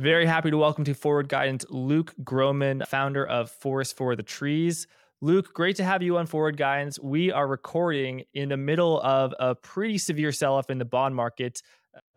Very happy to welcome to Forward Guidance Luke Gromen, founder of Forest for the Trees. Luke, great to have you on Forward Guidance. We are recording in the middle of a pretty severe sell off in the bond market.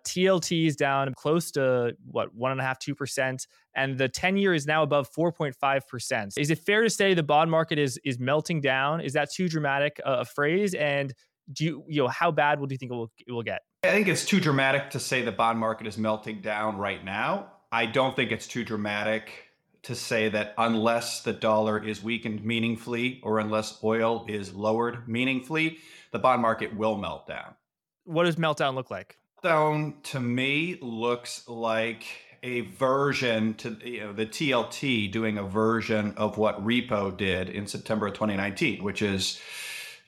TLT is down close to what one and a half, two percent, and the ten year is now above four point five percent. Is it fair to say the bond market is is melting down? Is that too dramatic a phrase? And do you you know how bad will do you think it will it will get? I think it's too dramatic to say the bond market is melting down right now. I don't think it's too dramatic to say that unless the dollar is weakened meaningfully or unless oil is lowered meaningfully, the bond market will melt down. What does meltdown look like? Meltdown to me looks like a version to you know the TLT doing a version of what repo did in September of 2019, which is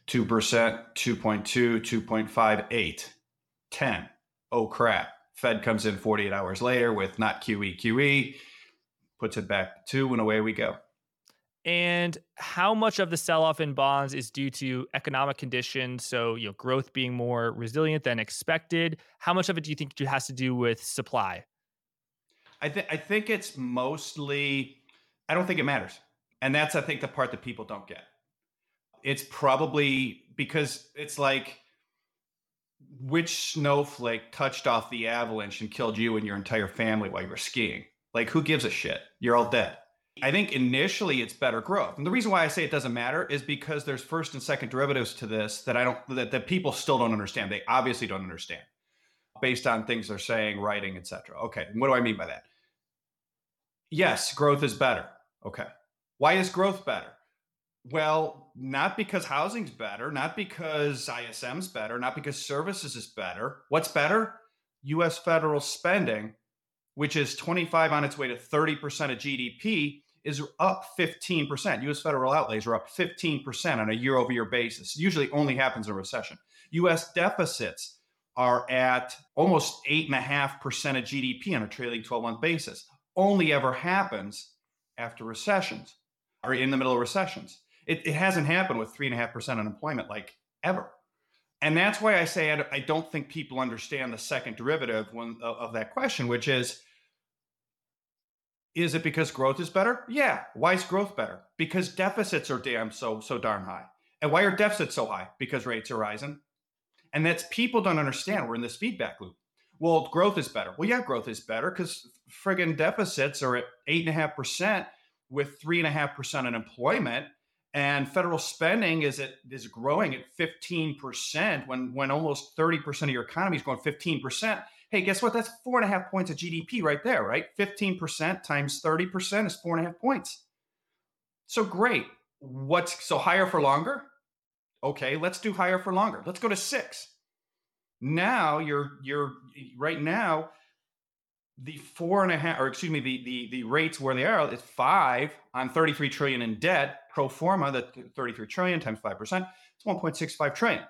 2%, 2.2, 2.58, 10. Oh crap. Fed comes in 48 hours later with not QE, QE, puts it back to two, and away we go. And how much of the sell-off in bonds is due to economic conditions? So, you know, growth being more resilient than expected. How much of it do you think has to do with supply? I think I think it's mostly. I don't think it matters, and that's I think the part that people don't get. It's probably because it's like which snowflake touched off the avalanche and killed you and your entire family while you were skiing? Like, who gives a shit? You're all dead. I think initially it's better growth. And the reason why I say it doesn't matter is because there's first and second derivatives to this that I don't that, that people still don't understand. They obviously don't understand based on things they're saying, writing, etc. Okay, what do I mean by that? Yes, growth is better. Okay. Why is growth better? Well, not because housing's better, not because ISM's better, not because services is better. What's better? US federal spending, which is 25 on its way to 30% of GDP, is up 15%. US federal outlays are up 15% on a year over year basis. It usually only happens in a recession. US deficits are at almost 8.5% of GDP on a trailing 12 month basis. Only ever happens after recessions or in the middle of recessions. It, it hasn't happened with three and a half percent unemployment like ever. And that's why I say I, don't think people understand the second derivative when, of, of that question, which is is it because growth is better? Yeah. Why is growth better? Because deficits are damn so so darn high. And why are deficits so high? Because rates are rising. And that's people don't understand. We're in this feedback loop. Well, growth is better. Well, yeah, growth is better because friggin' deficits are at eight and a half percent with three and a half percent unemployment and federal spending is is growing at 15% when when almost 30% of your economy is growing 15% hey guess what? That's four and a half points of gdp right there right? 15% times 30% is four and a half points. So great. What's so higher for longer? Okay let's do higher for longer. Let's go to six. Now you're you're right now the four and a half, or excuse me, the the the rates where they are is five on 33 trillion in debt pro forma. That 33 trillion times five percent, it's 1.65 trillion.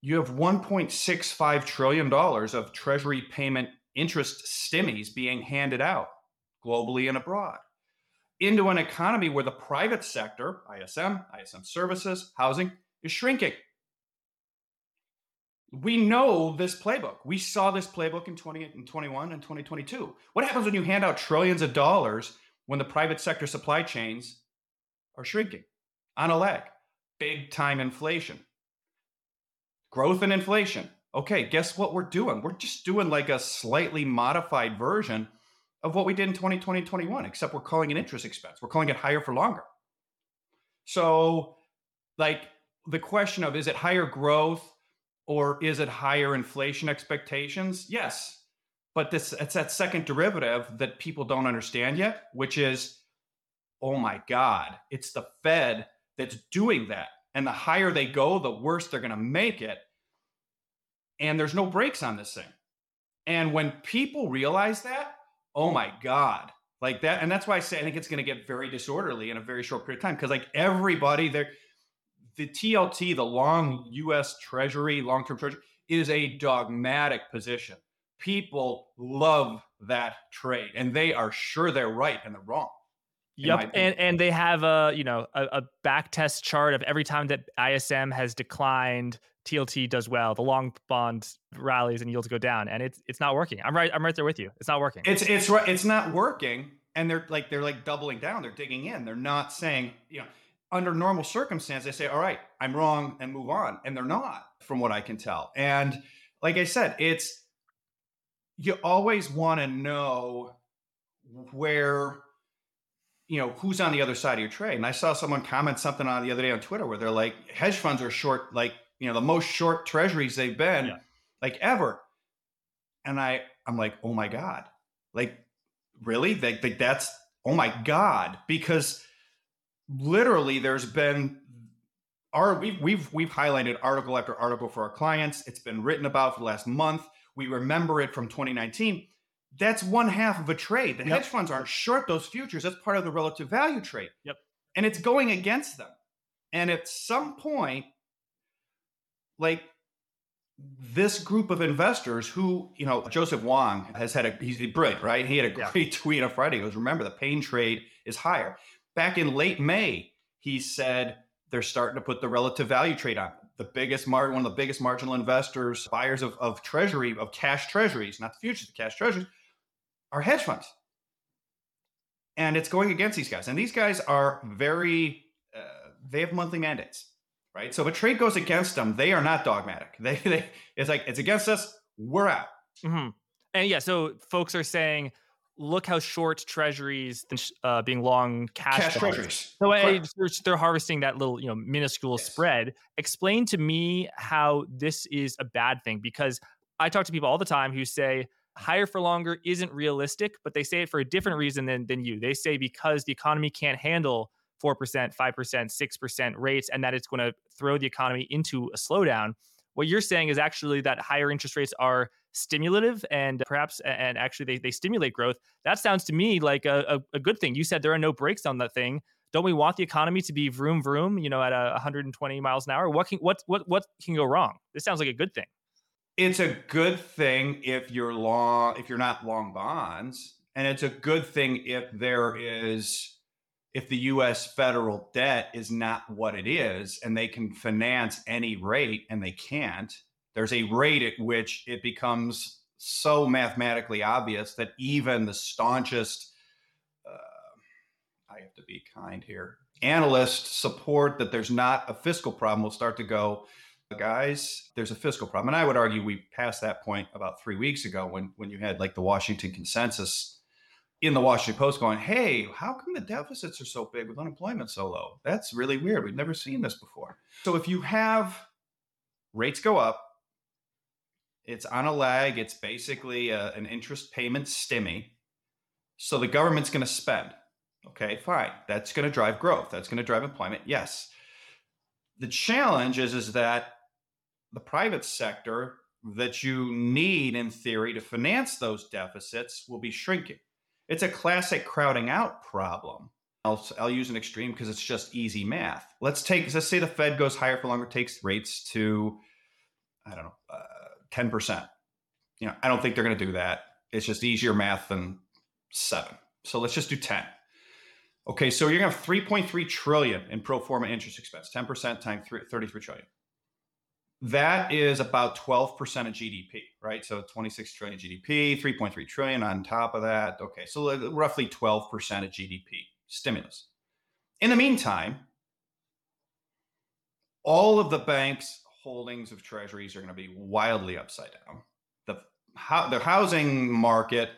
You have 1.65 trillion dollars of Treasury payment interest stimmies being handed out globally and abroad into an economy where the private sector, ISM, ISM services, housing, is shrinking we know this playbook. We saw this playbook in 20 and 21 and 2022. What happens when you hand out trillions of dollars when the private sector supply chains are shrinking on a leg? Big time inflation. Growth and inflation. Okay, guess what we're doing? We're just doing like a slightly modified version of what we did in 2020 21, except we're calling it interest expense. We're calling it higher for longer. So, like the question of is it higher growth or is it higher inflation expectations? Yes. But this it's that second derivative that people don't understand yet, which is, oh my God, it's the Fed that's doing that. And the higher they go, the worse they're going to make it. And there's no brakes on this thing. And when people realize that, oh my God, like that. And that's why I say I think it's going to get very disorderly in a very short period of time because, like, everybody, there, the TLT, the long U.S. Treasury, long term Treasury, is a dogmatic position. People love that trade, and they are sure they're right and they're wrong. Yep, and and they have a you know a, a back test chart of every time that ISM has declined TLT does well, the long bond rallies and yields go down, and it's it's not working. I'm right. I'm right there with you. It's not working. It's it's right. It's not working, and they're like they're like doubling down. They're digging in. They're not saying you know under normal circumstance they say all right I'm wrong and move on, and they're not from what I can tell. And like I said, it's you always want to know where you know who's on the other side of your trade? And i saw someone comment something on the other day on twitter where they're like hedge funds are short like you know the most short treasuries they've been yeah. like ever. And i i'm like oh my god. Like really? Like, like that's oh my god. Because literally there's been our we've we've we've highlighted article after article for our clients. It's been written about for the last month. We remember it from 2019 that's one half of a trade. The yep. hedge funds aren't short those futures. That's part of the relative value trade. Yep. And it's going against them. And at some point, like this group of investors who, you know, Joseph Wang has had a, he's brilliant, right? He had a great yeah. tweet on Friday. He goes, remember, the pain trade is higher. Back in late May, he said they're starting to put the relative value trade on. The biggest mar- one of the biggest marginal investors, buyers of, of treasury, of cash treasuries, not the futures, the cash treasuries, are hedge funds. And it's going against these guys. And these guys are very, uh, they have monthly mandates, right? So if a trade goes against them, they are not dogmatic. They, they It's like, it's against us, we're out. Mm-hmm. And yeah, so folks are saying, look how short treasuries uh, being long cash, cash treasuries. So uh, they're harvesting that little, you know, minuscule yes. spread. Explain to me how this is a bad thing because I talk to people all the time who say, higher for longer isn't realistic, but they say it for a different reason than, than you. They say because the economy can't handle 4%, 5%, 6% rates, and that it's going to throw the economy into a slowdown. What you're saying is actually that higher interest rates are stimulative and perhaps and actually they, they stimulate growth. That sounds to me like a, a, a good thing. You said there are no brakes on that thing. Don't we want the economy to be vroom vroom, you know, at a 120 miles an hour? What can what what what can go wrong? This sounds like a good thing it's a good thing if you're long if you're not long bonds and it's a good thing if there is if the US federal debt is not what it is and they can finance any rate and they can't. There's a rate at which it becomes so mathematically obvious that even the staunchest uh, I have to be kind here analysts support that there's not a fiscal problem will start to go guys, there's a fiscal problem. And I would argue we passed that point about three weeks ago when, when you had like the Washington consensus in the Washington Post going, hey, how come the deficits are so big with unemployment so low? That's really weird. We've never seen this before. So if you have rates go up, it's on a lag, it's basically a, an interest payment stimmy. So the government's going to spend. Okay, fine. That's going to drive growth. That's going to drive employment. Yes. The challenge is, is that the private sector that you need in theory to finance those deficits will be shrinking. It's a classic crowding out problem. I'll, I'll use an extreme because it's just easy math. Let's take, let's say the Fed goes higher for longer, takes rates to, I don't know, uh, 10%. You know, I don't think they're going to do that. It's just easier math than seven. So let's just do 10. Okay, so you're going to have 3.3 trillion in pro forma interest expense, 10% times 33 trillion that is about 12% of GDP, right? So 26 trillion GDP, 3.3 trillion on top of that. Okay, so roughly 12% of GDP stimulus. In the meantime, all of the banks' holdings of treasuries are going to be wildly upside down. The, the housing market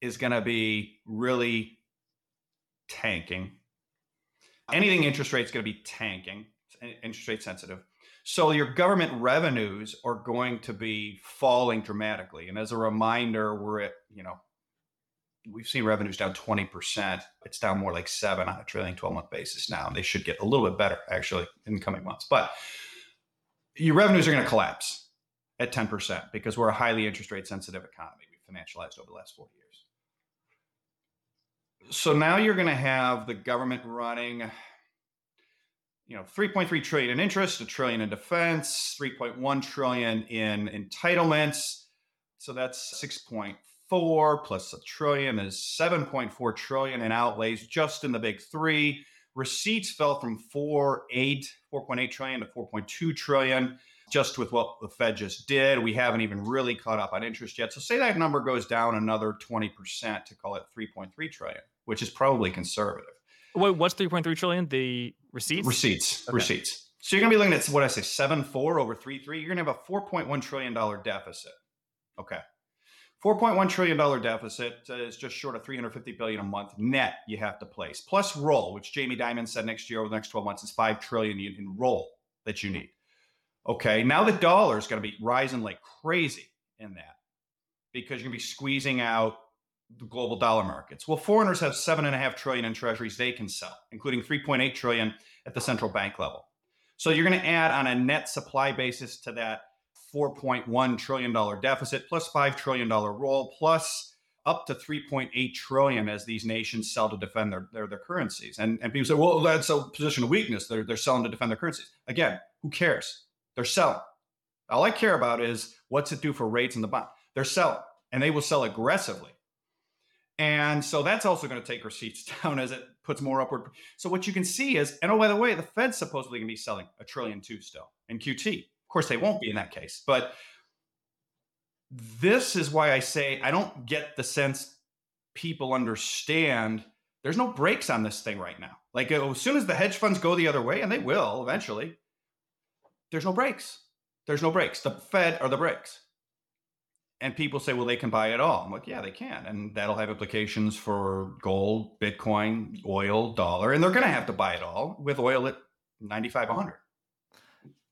is going to be really tanking. Anything interest rate is going to be tanking, interest rate sensitive so your government revenues are going to be falling dramatically. And as a reminder, we're at, you know, we've seen revenues down 20%. It's down more like seven on a trailing 12 month basis now. And they should get a little bit better actually in the coming months. But your revenues are going to collapse at 10% because we're a highly interest rate sensitive economy. We've financialized over the last 40 years. So now you're going to have the government running you know 3.3 trillion in interest a trillion in defense 3.1 trillion in entitlements so that's 6.4 plus a trillion is 7.4 trillion in outlays just in the big three receipts fell from 4.8 4.8 trillion to 4.2 trillion just with what the Fed just did. We haven't even really caught up on interest yet. So say that number goes down another 20% to call it 3.3 trillion, which is probably conservative. Wait, what's 3.3 trillion? The receipts? Receipts. Okay. Receipts. So you're going to be looking at what I say, 7 4 over 3 3. You're going to have a $4.1 trillion deficit. Okay. $4.1 trillion deficit uh, is just short of 350 billion a month net you have to place. Plus roll, which Jamie Dimon said next year over the next 12 months is 5 trillion in roll that you need. Okay, now the dollar is going to be rising like crazy in that because you're going to be squeezing out the global dollar markets. Well, foreigners have seven and a half trillion in treasuries they can sell, including 3.8 trillion at the central bank level. So you're going to add on a net supply basis to that $4.1 trillion deficit $5 trillion roll plus up to 3.8 trillion as these nations sell to defend their, their, their currencies. And, and people say, well, that's a position of weakness. They're, they're selling to defend their currencies. Again, who cares? They're selling. All I care about is what's it do for rates in the bond. They're selling, and they will sell aggressively. And so that's also going to take receipts down as it puts more upward. So what you can see is, and oh, by the way, the Fed's supposedly going to be selling a trillion two still in QT. Of course, they won't be in that case. But this is why I say I don't get the sense people understand there's no brakes on this thing right now. Like oh, as soon as the hedge funds go the other way, and they will eventually, there's no brakes. There's no brakes. The Fed are the brakes. And people say, well, they can buy it all. I'm like, yeah, they can. And that'll have implications for gold, Bitcoin, oil, dollar. And they're going to have to buy it all with oil at 95, 100.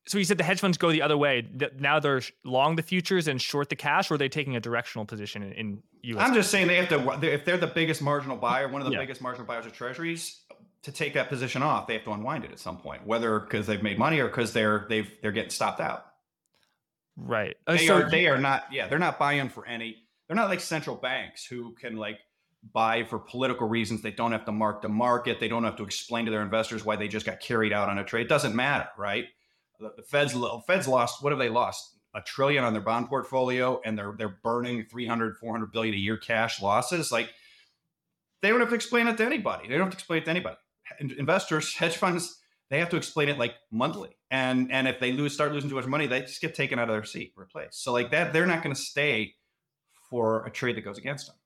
So you said the hedge funds go the other way. Now they're long the futures and short the cash, or are they taking a directional position in, in U.S. I'm just saying they have to. If they're the biggest marginal buyer, one of the yeah. biggest marginal buyers of treasuries, to take that position off, they have to unwind it at some point, whether because they've made money or because they're they've they're getting stopped out. Right. Uh, they so, are they are not yeah, they're not buying for any they're not like central banks who can like buy for political reasons. They don't have to mark the market. They don't have to explain to their investors why they just got carried out on a trade. It doesn't matter, right? The, the Fed's Fed's lost what have they lost? A trillion on their bond portfolio and they're they're burning 300 400 billion a year cash losses like they don't have to explain it to anybody. They don't have to explain it to anybody investors, hedge funds, they have to explain it like monthly. And and if they lose, start losing too much money, they just get taken out of their seat, replaced. So like that, they're not going to stay for a trade that goes against them.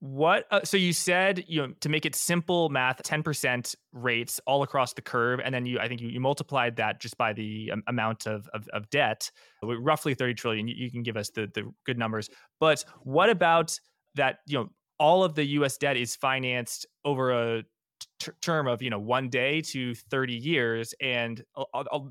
What? Uh, so you said you know to make it simple math, ten percent rates all across the curve, and then you I think you, you multiplied that just by the um, amount of, of, of debt, roughly thirty trillion. You, you can give us the the good numbers, but what about that? You know, all of the U.S. debt is financed over a term of you know one day to 30 years and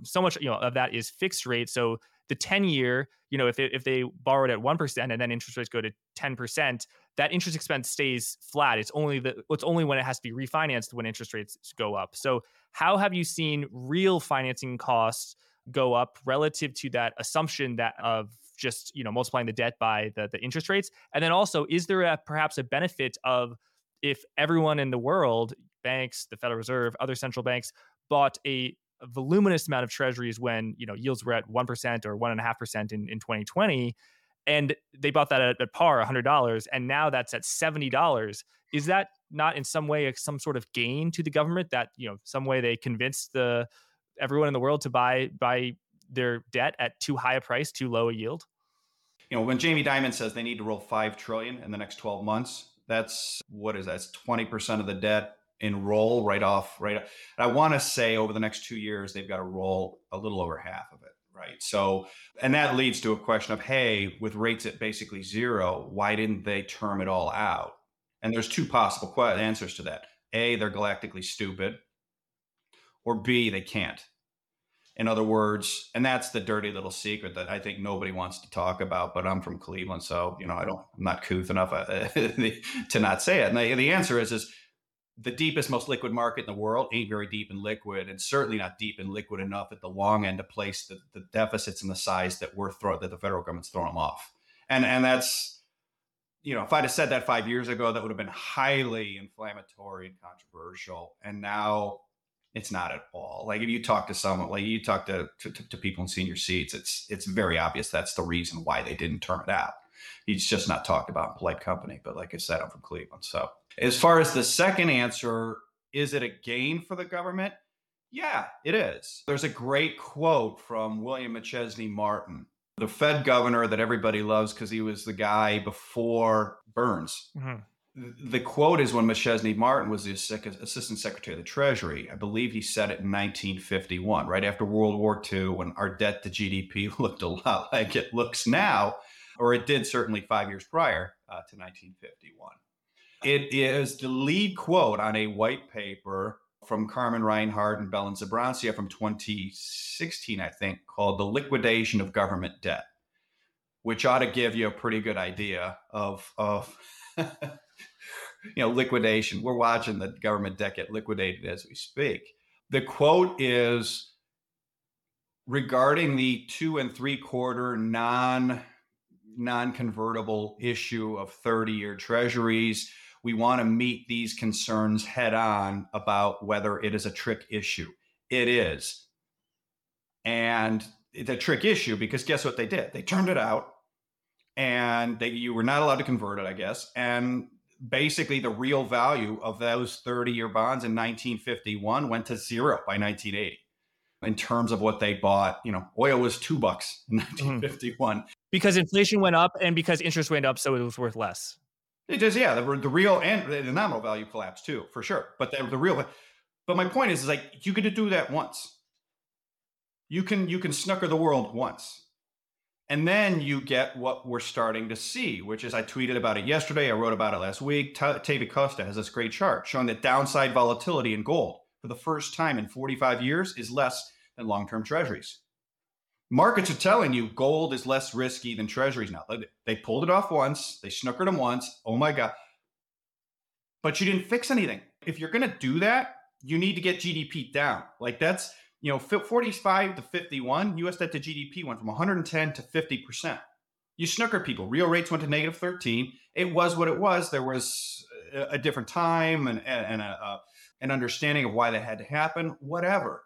so much you know of that is fixed rate so the 10 year you know if, it, if they borrowed at 1% and then interest rates go to 10% that interest expense stays flat. It's only the it's only when it has to be refinanced when interest rates go up. So how have you seen real financing costs go up relative to that assumption that of just you know multiplying the debt by the, the interest rates? And then also is there a, perhaps a benefit of if everyone in the world banks, the Federal Reserve, other central banks bought a, voluminous amount of treasuries when you know yields were at one percent or one and a half percent in in 2020, and they bought that at, at par, hundred dollars, and now that's at seventy dollars. Is that not in some way some sort of gain to the government that you know some way they convinced the everyone in the world to buy buy their debt at too high a price, too low a yield? You know, when Jamie Dimon says they need to roll five trillion in the next 12 months, that's what is that? It's 20% of the debt enroll right off right i want to say over the next two years they've got to roll a little over half of it right? So and that leads to a question of hey with rates at basically zero why didn't they term it all out? And there's two possible answers to that. A they're galactically stupid or b they can't. In other words and that's the dirty little secret that i think nobody wants to talk about but i'm from cleveland so you know i don't i'm not couth enough uh, to not say it. And the, the answer is is the deepest, most liquid market in the world ain't very deep and liquid, and certainly not deep and liquid enough at the long end to place the, the deficits and the size that we're throw that the federal government's throwing them off. And and that's you know, if I'd have said that five years ago, that would have been highly inflammatory and controversial. And now it's not at all. Like if you talk to someone, like you talk to, to, to people in senior seats, it's it's very obvious that's the reason why they didn't term it out. He's just not talked about in polite company. But like I said, I'm from Cleveland, so as far as the second answer, is it a gain for the government? Yeah, it is. There's a great quote from William McChesney Martin, the Fed governor that everybody loves because he was the guy before Burns. Mm-hmm the quote is when McChesney Martin was the assistant secretary of the Treasury. I believe he said it in 1951, right after World War II, when our debt to GDP looked a lot like it looks now, or it did certainly five years prior uh, to 1951. It is the lead quote on a white paper from Carmen Reinhart and Belen Sbrancia from 2016, I think, called The Liquidation of Government Debt, which ought to give you a pretty good idea of, of you know, liquidation. We're watching the government debt get liquidated as we speak. The quote is regarding the two and three quarter non non convertible issue of 30 year treasuries. We want to meet these concerns head on about whether it is a trick issue. It is. And it's a trick issue because guess what they did? They turned it out and they, you were not allowed to convert it, I guess. And basically the real value of those 30 year bonds in 1951 went to zero by 1980 in terms of what they bought. You know, oil was two bucks in 1951 mm-hmm. because inflation went up and because interest went up, so it was worth less. It just yeah, the, the real and the nominal value collapsed too, for sure. But the, the real, but my point is, is like you get to do that once. You can you can snooker the world once. And then you get what we're starting to see, which is I tweeted about it yesterday. I wrote about it last week. Tavi Costa has this great chart showing that downside volatility in gold for the first time in 45 years is less than long term treasuries. Markets are telling you gold is less risky than treasuries now. They pulled it off once, they snookered them once. Oh my God. But you didn't fix anything. If you're going to do that, you need to get GDP down. Like that's you know, 45 to 51, US debt to GDP went from 110 to 50%. You snooker people. Real rates went to negative 13. It was what it was. There was a, different time and, and a, a, an understanding of why that had to happen, whatever.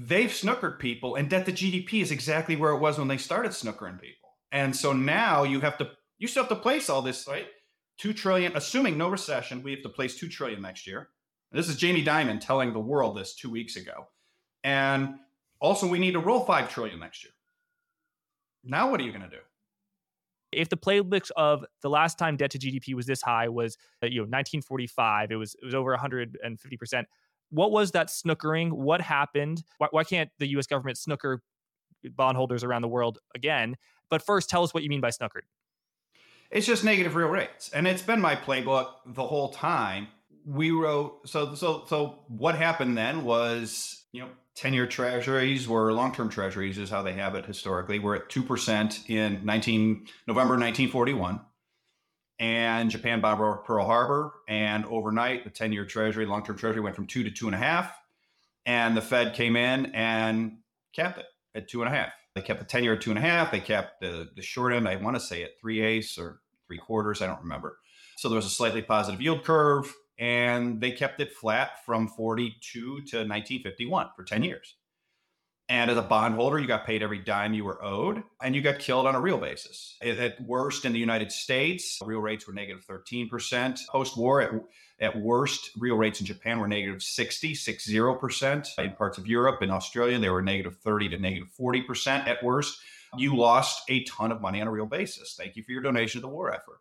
They've snookered people, and debt to GDP is exactly where it was when they started snookering people. And so now you have to, you still have to place all this, right? Two trillion, assuming no recession, we have to place two trillion next year. This is Jamie Dimon telling the world this two weeks ago. And also, we need to roll five trillion next year. Now, what are you going to do? If the playbooks of the last time debt to GDP was this high was you know 1945, it was it was over 150 percent. What was that snookering? What happened? Why, why can't the U.S. government snooker bondholders around the world again? But first, tell us what you mean by snookered. It's just negative real rates, and it's been my playbook the whole time we wrote so so so what happened then was you know 10 year treasuries were long term treasuries is how they have it historically we're at 2% in 19 november 1941 and japan bombed pearl harbor and overnight the 10 year treasury long term treasury went from two to two and a half and the fed came in and capped it at two and a half they kept the 10 year at two and a half they kept the, the short end i want to say at three eighths or three quarters i don't remember so there was a slightly positive yield curve and they kept it flat from 42 to 1951 for 10 years. And as a bondholder, you got paid every dime you were owed, and you got killed on a real basis. At worst, in the United States, real rates were negative 13%. Post war, at, at worst, real rates in Japan were negative 60, 60%. In parts of Europe and Australia, they were negative 30 to negative 40% at worst. You lost a ton of money on a real basis. Thank you for your donation to the war effort.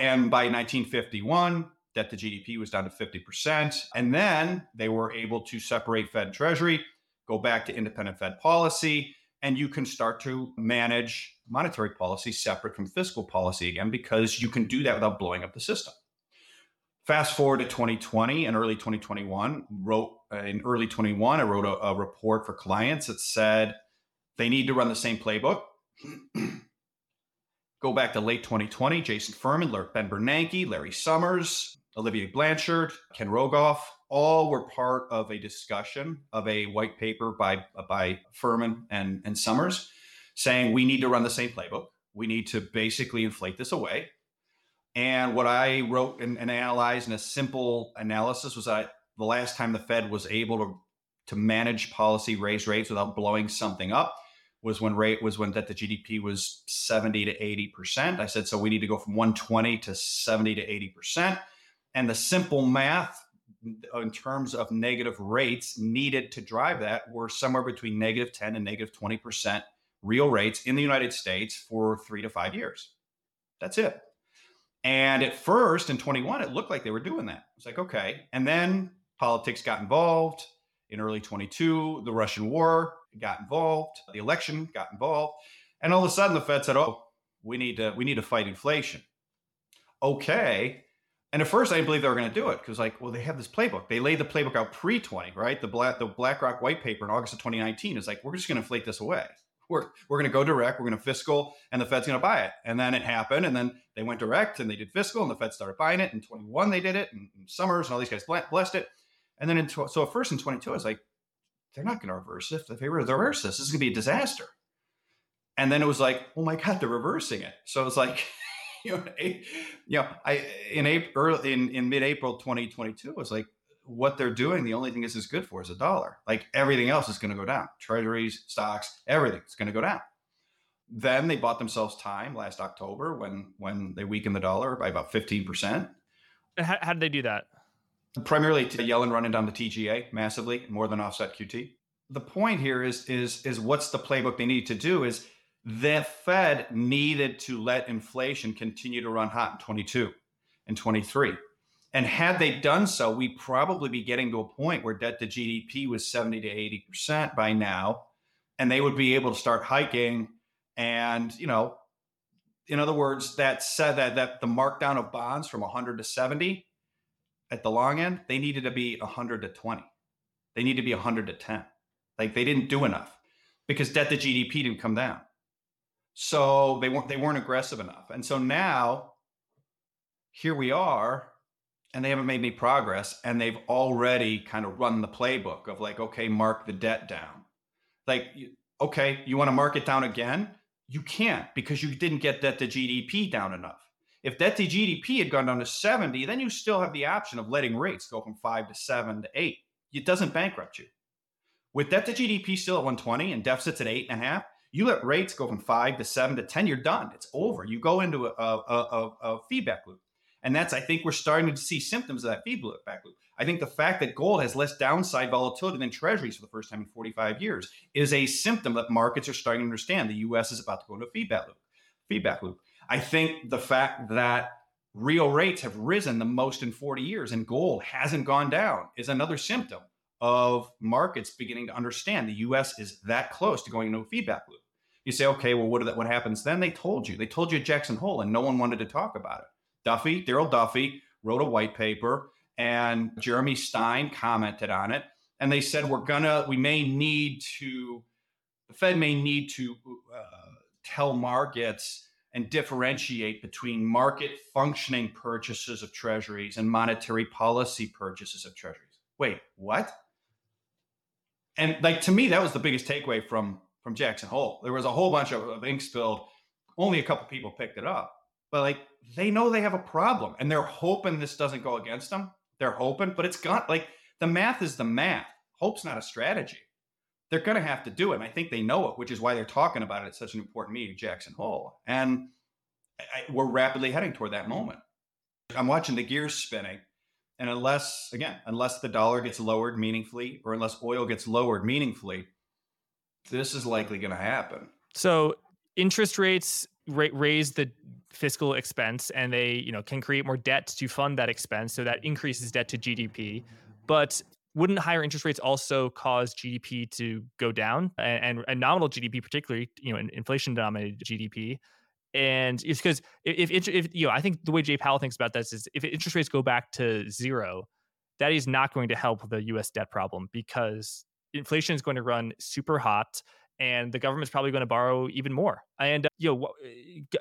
And by 1951, debt to GDP was down to 50%. And then they were able to separate Fed and Treasury, go back to independent Fed policy, and you can start to manage monetary policy separate from fiscal policy again because you can do that without blowing up the system. Fast forward to 2020 and early 2021, wrote uh, in early 21, I wrote a, a report for clients that said they need to run the same playbook. Go back to late 2020, Jason Furman, Ben Bernanke, Larry Summers, Olivier Blanchard, Ken Rogoff, all were part of a discussion of a white paper by uh, by Furman and, and Summers saying we need to run the same playbook. We need to basically inflate this away. And what I wrote and, and analyzed in a simple analysis was that the last time the Fed was able to, to manage policy, raise rates without blowing something up was when rate was when debt to GDP was 70 to 80 percent. I said so we need to go from 120 to 70 to 80 percent and the simple math in terms of negative rates needed to drive that were somewhere between negative 10 and negative 20% real rates in the United States for three to five years. That's it. And at first in 21, it looked like they were doing that. It's like, okay. And then politics got involved in early 22. The Russian war got involved. The election got involved. And all of a sudden the Fed said, oh, we need to, we need to fight inflation. Okay. And at first, I didn't believe they were going to do it because, like, well, they have this playbook. They laid the playbook out pre 20, right? The Black the BlackRock white paper in August of 2019 is like, we're just going to inflate this away. We're, we're going to go direct, we're going to fiscal, and the Fed's going to buy it. And then it happened, and then they went direct and they did fiscal, and the Fed started buying it. In 21, they did it, and, and Summers and all these guys blessed it. And then in tw- so at first in 22, I was like, they're not going to reverse it. If they reverse this, this is going to be a disaster. And then it was like, oh my God, they're reversing it. So it was like, you know, you know, I in April in in mid April 2022 was like what they're doing. The only thing this is good for is a dollar. Like everything else is going to go down. Treasuries, stocks, everything is going to go down. Then they bought themselves time last October when when they weakened the dollar by about 15 percent. How, how did they do that? Primarily to Yellen running down the TGA massively, more than offset QT. The point here is is is what's the playbook they need to do is the Fed needed to let inflation continue to run hot in 22 and 23. And had they done so, we'd probably be getting to a point where debt to GDP was 70 to 80% by now. And they would be able to start hiking. And, you know, in other words, that said that, that the markdown of bonds from 100 to 70 at the long end, they needed to be 100 to 20. They need to be 100 to 10. Like they didn't do enough because debt to GDP didn't come down. So they weren't they weren't aggressive enough. And so now here we are and they haven't made any progress and they've already kind of run the playbook of like okay, mark the debt down. Like okay, you want to mark it down again? You can't because you didn't get debt to GDP down enough. If debt to GDP had gone down to 70, then you still have the option of letting rates go from 5 to 7 to 8. It doesn't bankrupt you. With debt to GDP still at 120 and deficits at 8.5, you let rates go from five to seven to 10, you're done. It's over. You go into a, a, a, a feedback loop. And that's, I think, we're starting to see symptoms of that feedback loop. I think the fact that gold has less downside volatility than treasuries for the first time in 45 years is a symptom that markets are starting to understand the US is about to go into a feedback loop. Feedback loop. I think the fact that real rates have risen the most in 40 years and gold hasn't gone down is another symptom of markets beginning to understand the US is that close to going into a feedback loop. You say, okay, well, what, that, what happens then? They told you. They told you Jackson Hole, and no one wanted to talk about it. Duffie, Darrell Duffie, wrote a white paper, and Jeremy Stein commented on it. And they said, we're gonna, we may need to, the Fed may need to uh, tell markets and differentiate between market functioning purchases of treasuries and monetary policy purchases of treasuries. Wait, what? And like to me, that was the biggest takeaway from from Jackson Hole. There was a whole bunch of, of ink spilled. Only a couple people picked it up, but like they know they have a problem, and they're hoping this doesn't go against them. They're hoping, but it's got like the math is the math. Hope's not a strategy. They're going to have to do it, and I think they know it, which is why they're talking about it at such an important meeting, Jackson Hole. And I, we're rapidly heading toward that moment. I'm watching the gears spinning. And unless, again, unless the dollar gets lowered meaningfully or unless oil gets lowered meaningfully, this is likely going to happen. So interest rates ra- raise the fiscal expense and they you know can create more debt to fund that expense so that increases debt to gdp but wouldn't higher interest rates also cause gdp to go down and, and, and nominal gdp particularly you know inflation denominated gdp and it's because if, if, if you know i think the way jay powell thinks about this is if interest rates go back to zero that is not going to help the us debt problem because inflation is going to run super hot and the government's probably going to borrow even more. And uh, you know,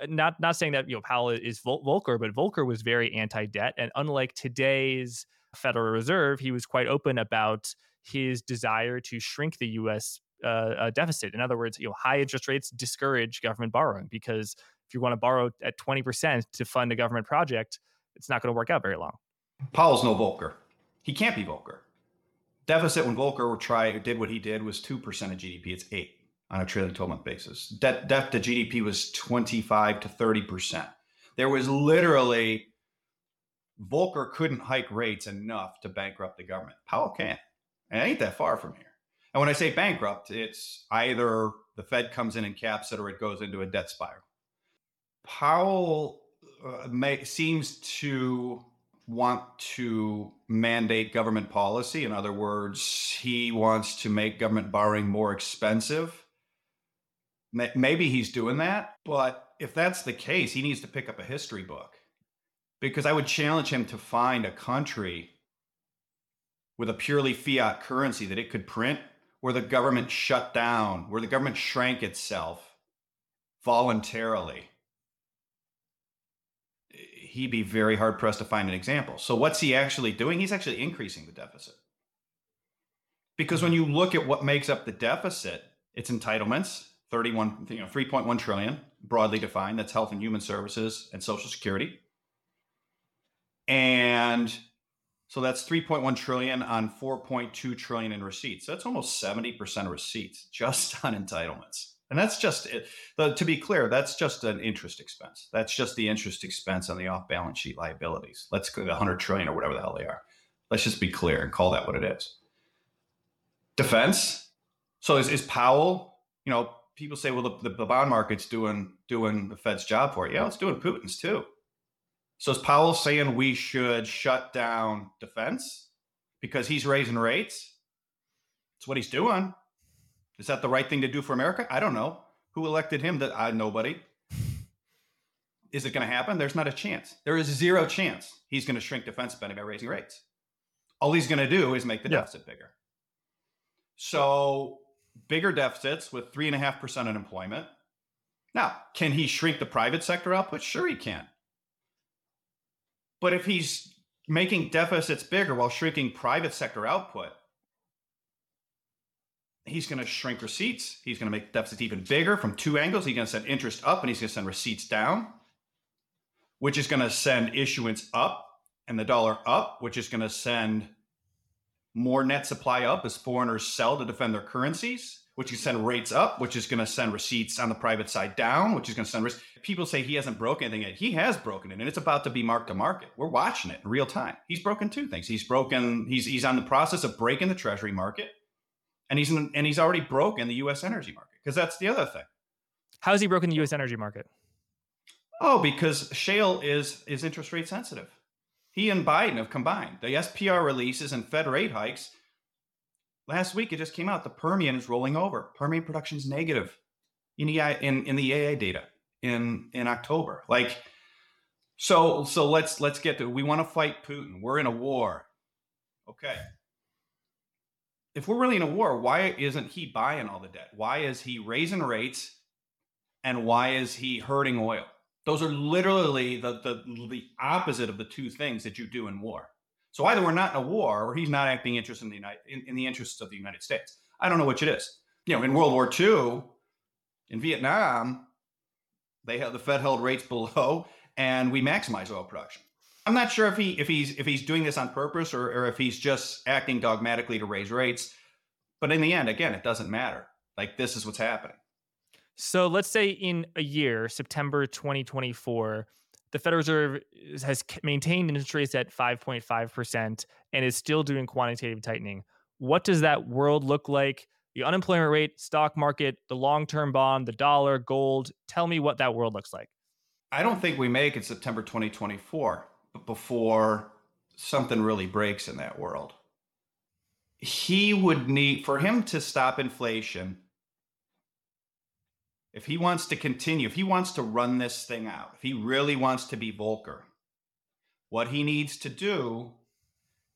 uh, not not saying that you know Powell is Vol- Volcker, but Volcker was very anti-debt, and unlike today's Federal Reserve, he was quite open about his desire to shrink the U.S. Uh, uh, deficit. In other words, you know, high interest rates discourage government borrowing because if you want to borrow at twenty percent to fund a government project, it's not going to work out very long. Powell's no Volcker. He can't be Volcker deficit when Volcker try did what he did was two percent of GDP. It's eight on a trailing twelve month basis. Debt debt to GDP was twenty five to thirty percent. There was literally Volcker couldn't hike rates enough to bankrupt the government. Powell can. And it ain't that far from here. And when I say bankrupt, it's either the Fed comes in and caps it or it goes into a debt spiral. Powell uh, may, seems to want to mandate government policy. In other words, he wants to make government borrowing more expensive. Maybe he's doing that, but if that's the case, he needs to pick up a history book because I would challenge him to find a country with a purely fiat currency that it could print where the government shut down, where the government shrank itself voluntarily he'd be very hard pressed to find an example. So what's he actually doing? He's actually increasing the deficit. Because when you look at what makes up the deficit, it's entitlements, 31, you know, 3.1 trillion, broadly defined. That's health and human services and social security. And so that's 3.1 trillion on 4.2 trillion in receipts. That's almost 70% of receipts just on entitlements. And that's just eh, it. to be clear, that's just an interest expense. That's just the interest expense on the off balance sheet liabilities. Let's go the 100 trillion or whatever the hell they are. Let's just be clear and call that what it is. Defense. So is, is Powell, you know, people say, well, the, the bond market's doing doing the Fed's job for it. Yeah, it's doing Putin's too. So is Powell saying we should shut down defense because he's raising rates? That's what he's doing. Is that the right thing to do for America? I don't know. Who elected him? That I nobody. Is it going to happen? There's not a chance. There is zero chance he's going to shrink defense spending by raising rates. All he's going to do is make the yeah. deficit bigger. So bigger deficits with three and a half percent unemployment. Now, can he shrink the private sector output? Sure, he can. But if he's making deficits bigger while shrinking private sector output, he's going to shrink receipts. He's going to make deficits even bigger from two angles. He's going to send interest up and he's going to send receipts down, which is going to send issuance up and the dollar up, which is going to send more net supply up as foreigners sell to defend their currencies, which is send rates up, which is going to send receipts on the private side down, which is going to send risk. People say he hasn't broken anything yet. He has broken it, and it's about to be marked to market. We're watching it in real time. He's broken two things. He's broken. He's he's on the process of breaking the Treasury market, and he's in, and he's already broken the U.S. energy market because that's the other thing. How has he broken the U.S. energy market? Oh, because shale is is interest rate sensitive. He and Biden have combined the SPR releases and Fed rate hikes. Last week, it just came out the Permian is rolling over. Permian production is negative in the in, in the EIA data in in October. Like, so so let's let's get to. We want to fight Putin. We're in a war. Okay if we're really in a war, why isn't he buying all the debt? Why is he raising rates? And why is he hurting oil? Those are literally the, the, the opposite of the two things that you do in war. So either we're not in a war or he's not acting interest in the United in, in the interests of the United States. I don't know which it is. You know, in World War II, in Vietnam, they had the Fed held rates below and we maximized oil production. I'm not sure if he if he's if he's doing this on purpose or, or if he's just acting dogmatically to raise rates. But in the end, again, it doesn't matter. Like this is what's happening. So let's say in a year, September 2024, the Federal Reserve has maintained interest rates at 5.5% and is still doing quantitative tightening. What does that world look like? The unemployment rate, stock market, the long term bond, the dollar, gold. Tell me what that world looks like. I don't think we make it September 2024 before something really breaks in that world. He would need, for him to stop inflation, if he wants to continue, if he wants to run this thing out, if he really wants to be Volcker, what he needs to do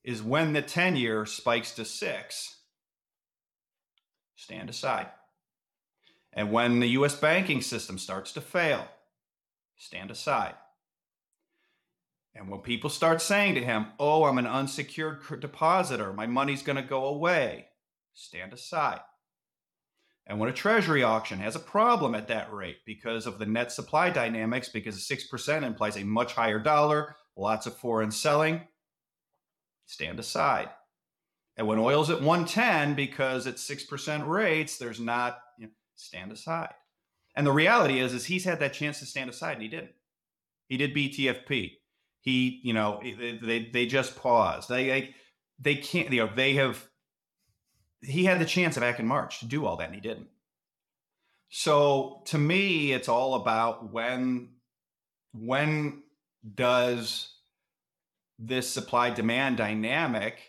is when the 10 year spikes to six, stand aside. And when the US banking system starts to fail, stand aside. And when people start saying to him, Oh, I'm an unsecured depositor, my money's going to go away, stand aside. And when a treasury auction has a problem at that rate because of the net supply dynamics, because 6% implies a much higher dollar, lots of foreign selling, stand aside. And when oil's at 110 because it's 6% rates, there's not, you know, stand aside. And the reality is, is he's had that chance to stand aside and he didn't. He did BTFP He, you know, they they, just paused. They, they they can't. You know, they have. He had the chance back in March to do all that, and he didn't. So to me, it's all about when when does this supply demand dynamic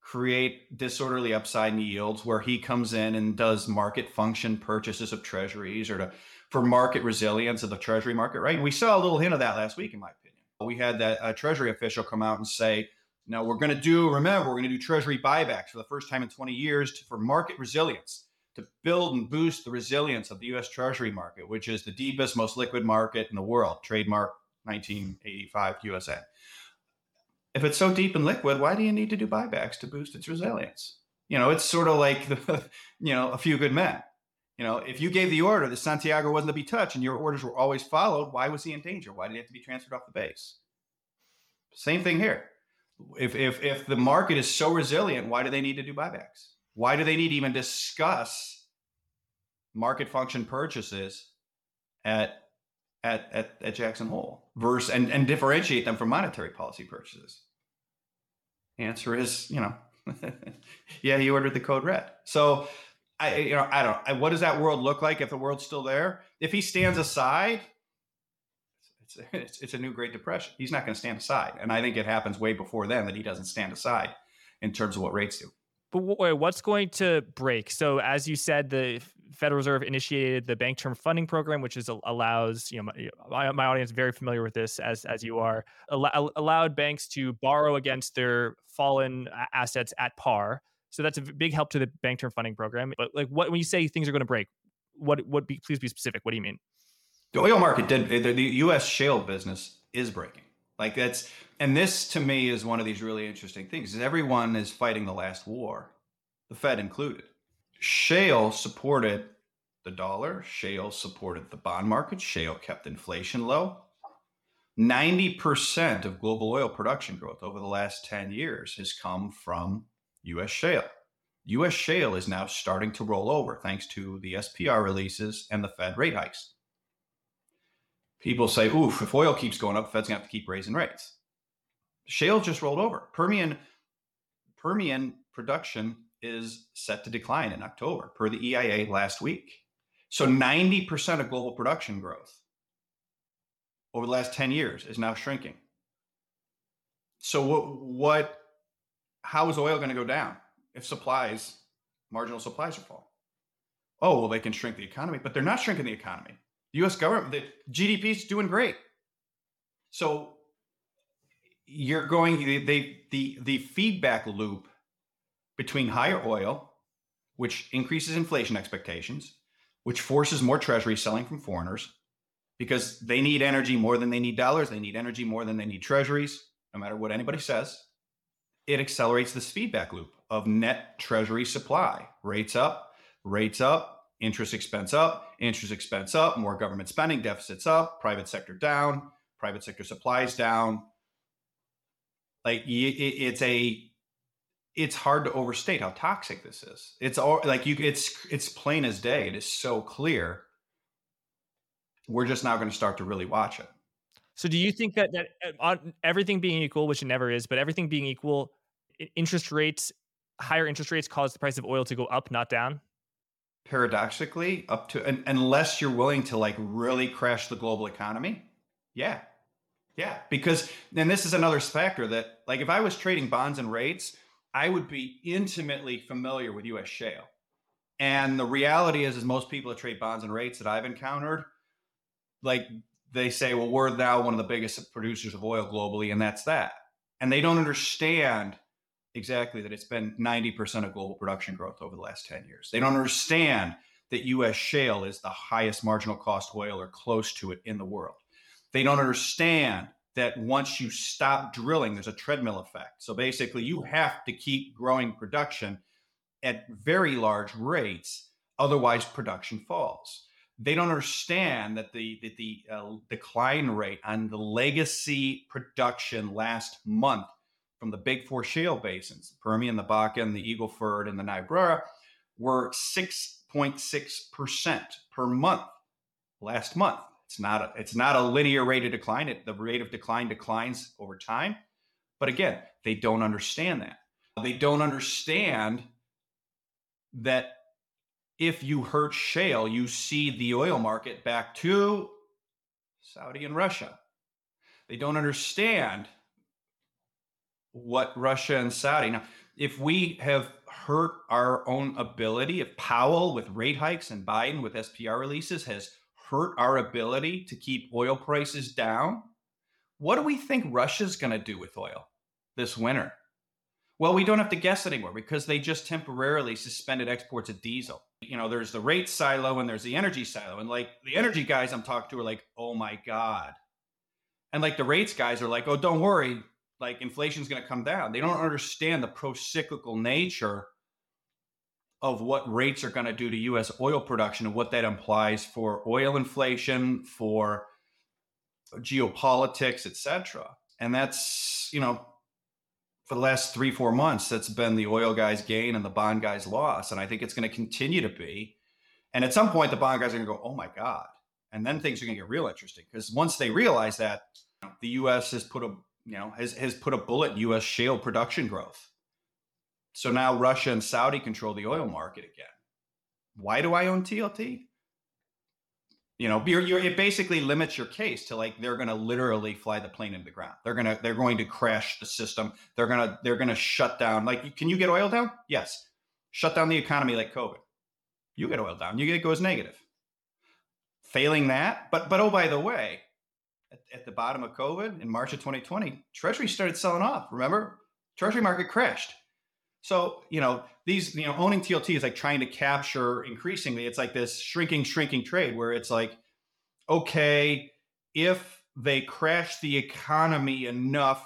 create disorderly upside yields where he comes in and does market function purchases of treasuries or to for market resilience of the treasury market, right? And we saw a little hint of that last week, in my. We had that uh, treasury official come out and say, "No, we're going to do. Remember, we're going to do treasury buybacks for the first time in 20 years to, for market resilience." To build and boost the resilience of the US Treasury market, which is the deepest, most liquid market in the world, trademark 1985 USA if it's so deep and liquid, why do you need to do buybacks to boost its resilience? You know, it's sort of like the, you know, a few good men. You know, if you gave the order that Santiago wasn't to be touched and your orders were always followed, why was he in danger? Why did he have to be transferred off the base? Same thing here. If if if the market is so resilient, why do they need to do buybacks? Why do they need to even discuss market function purchases at at, at, at Jackson Hole versus and, and differentiate them from monetary policy purchases? Answer is, you know, yeah, he ordered the code red. So I, you know, I don't. I, what does that world look like if the world's still there? If he stands aside, it's it's, it's a new Great Depression. He's not going to stand aside, and I think it happens way before then that he doesn't stand aside in terms of what rates do. But wait, what's going to break? So, as you said, the Federal Reserve initiated the Bank Term Funding Program, which is allows you know my, my audience very familiar with this as as you are al- allowed banks to borrow against their fallen assets at par. So that's a big help to the Bank Term Funding Program. But like, what when you say things are going to break, what what be, please be specific. What do you mean? The oil market did the, the U.S. shale business is breaking. Like that's and this to me is one of these really interesting things. Is everyone is fighting the last war, the Fed included Shale supported the dollar, shale supported the bond market, shale kept inflation low. 90% of global oil production growth over the last 10 years has come from US shale. US shale is now starting to roll over thanks to the SPR releases and the Fed rate hikes. People say, oof, if oil keeps going up, Fed's gonna have to keep raising rates. Shale just rolled over. Permian, Permian production is set to decline in October, per the EIA last week. So 90% of global production growth over the last 10 years is now shrinking. So what what how is oil going to go down if supplies marginal supplies are falling? Oh, well they can shrink the economy, but they're not shrinking the economy. The US government the GDP is doing great. So you're going they the the feedback loop between higher oil, which increases inflation expectations, which forces more treasury selling from foreigners because they need energy more than they need dollars. They need energy more than they need treasuries, no matter what anybody says. It accelerates this feedback loop of net treasury supply. Rates up, rates up, interest expense up, interest expense up, more government spending, deficits up, private sector down, private sector supplies down. Like it's a it's hard to overstate how toxic this is. It's all like you it's it's plain as day. It is so clear. We're just now going to start to really watch it. So do you think that that uh, everything being equal, which it never is, but everything being equal, interest rates, higher interest rates cause the price of oil to go up, not down? Paradoxically, up to and, unless you're willing to like really crash the global economy. Yeah. Yeah, because and this is another factor that like if I was trading bonds and rates, I would be intimately familiar with US shale. And the reality is, is most people that trade bonds and rates that I've encountered, like they say, well, we're now one of the biggest producers of oil globally, and that's that. And they don't understand exactly that it's been 90% of global production growth over the last 10 years. They don't understand that US shale is the highest marginal cost oil or close to it in the world. They don't understand that once you stop drilling, there's a treadmill effect. So basically, you have to keep growing production at very large rates, otherwise, production falls. They don't understand that the the, the uh, decline rate on the legacy production last month from the big four shale basins, Permian, the Bakken, the Eagle Ford, and the Niobrara, were 6.6% per month last month. It's not a, it's not a linear rate of decline. It, the rate of decline declines over time. But again, they don't understand that. They don't understand that if you hurt shale, you see the oil market back to Saudi and Russia. They don't understand what Russia and Saudi. Now, if we have hurt our own ability, if Powell with rate hikes and Biden with SPR releases has hurt our ability to keep oil prices down, what do we think Russia's going to do with oil this winter? Well, we don't have to guess anymore because they just temporarily suspended exports of diesel. You know, there's the rate silo and there's the energy silo. And like the energy guys I'm talking to are like, oh my God. And like the rates guys are like, oh, don't worry, like inflation's going to come down. They don't understand the pro cyclical nature of what rates are going to do to US oil production and what that implies for oil inflation, for geopolitics, etc. And that's, you know, for the last three, four months, that's been the oil guys' gain and the bond guys' loss. And I think it's going to continue to be. And at some point, the bond guys are going to go, oh my God. And then things are going to get real interesting because once they realize that the U.S. has put a you know has has put a bullet in U.S. shale production growth. So now Russia and Saudi control the oil market again. Why do I own TLT? You know you're, you're, it basically limits your case to like they're going to literally fly the plane into the ground. They're going to they're going to crash the system. They're going to they're going to shut down like can you get oil down? Yes. Shut down the economy like covid. You get oil down. You get it goes negative. Failing that but but oh by the way at, at the bottom of covid in march of 2020 treasury started selling off remember? Treasury market crashed. So, you know, these, you know, owning TLT is like trying to capture increasingly, it's like this shrinking, shrinking trade where it's like, okay, if they crash the economy enough,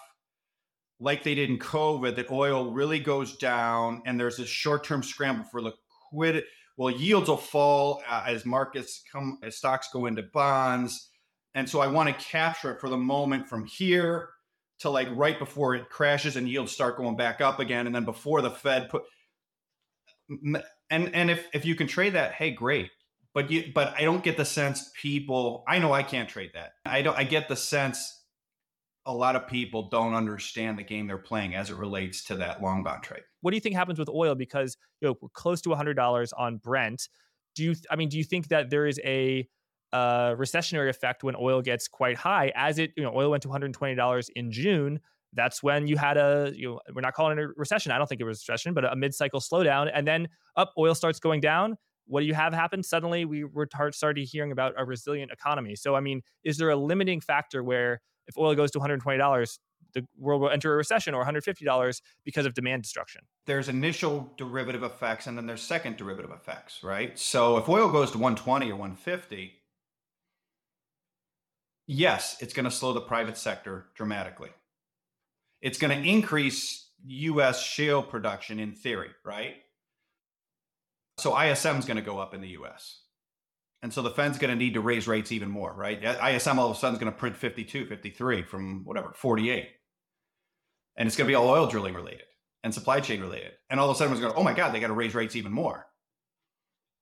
like they did in COVID, that oil really goes down and there's this short term scramble for liquidity. Well, yields will fall uh, as markets come, as stocks go into bonds. And so I want to capture it for the moment from here to like right before it crashes and yields start going back up again, and then before the Fed put and and if if you can trade that, hey, great. But you but I don't get the sense people. I know I can't trade that. I don't. I get the sense a lot of people don't understand the game they're playing as it relates to that long bond trade. What do you think happens with oil? Because you know we're close to hundred dollars on Brent. Do you? I mean, do you think that there is a uh, recessionary effect when oil gets quite high. As it, you know, oil went to $120 in June. That's when you had a, you know, we're not calling it a recession. I don't think it was a recession, but a mid-cycle slowdown. And then up, oil starts going down. What do you have happen? Suddenly, we were started hearing about a resilient economy. So, I mean, is there a limiting factor where if oil goes to $120, the world will enter a recession or $150 because of demand destruction. There's initial derivative effects and then there's second derivative effects, right? So if oil goes to 120 or 150, yes, it's going to slow the private sector dramatically. It's going to increase US shale production in theory, right? So ISM is going to go up in the US. And so the Fed's going to need to raise rates even more, right? ISM all of a sudden is going to print 52, 53 from whatever, 48. And it's going to be all oil drilling related and supply chain related. And all of a sudden it's going oh my God, they got to raise rates even more.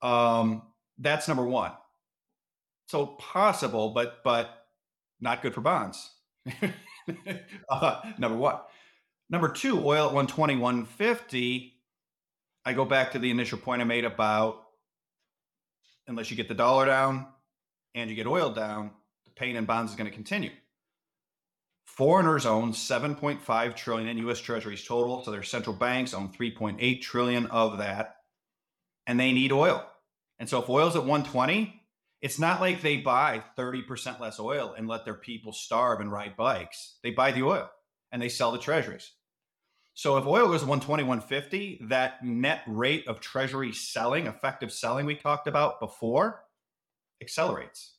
Um, that's number one. So possible, but but not good for bonds. uh, number one. Number two, oil at 120, 150. I go back to the initial point I made about unless you get the dollar down and you get oil down, the pain in bonds is going to continue. Foreigners own 7.5 trillion in US treasuries total. So their central banks own 3.8 trillion of that. And they need oil. And so if oil's at 120, it's not like they buy 30% less oil and let their people starve and ride bikes. They buy the oil and they sell the treasuries. So if oil goes to 120, 150, that net rate of treasury selling, effective selling we talked about before, accelerates.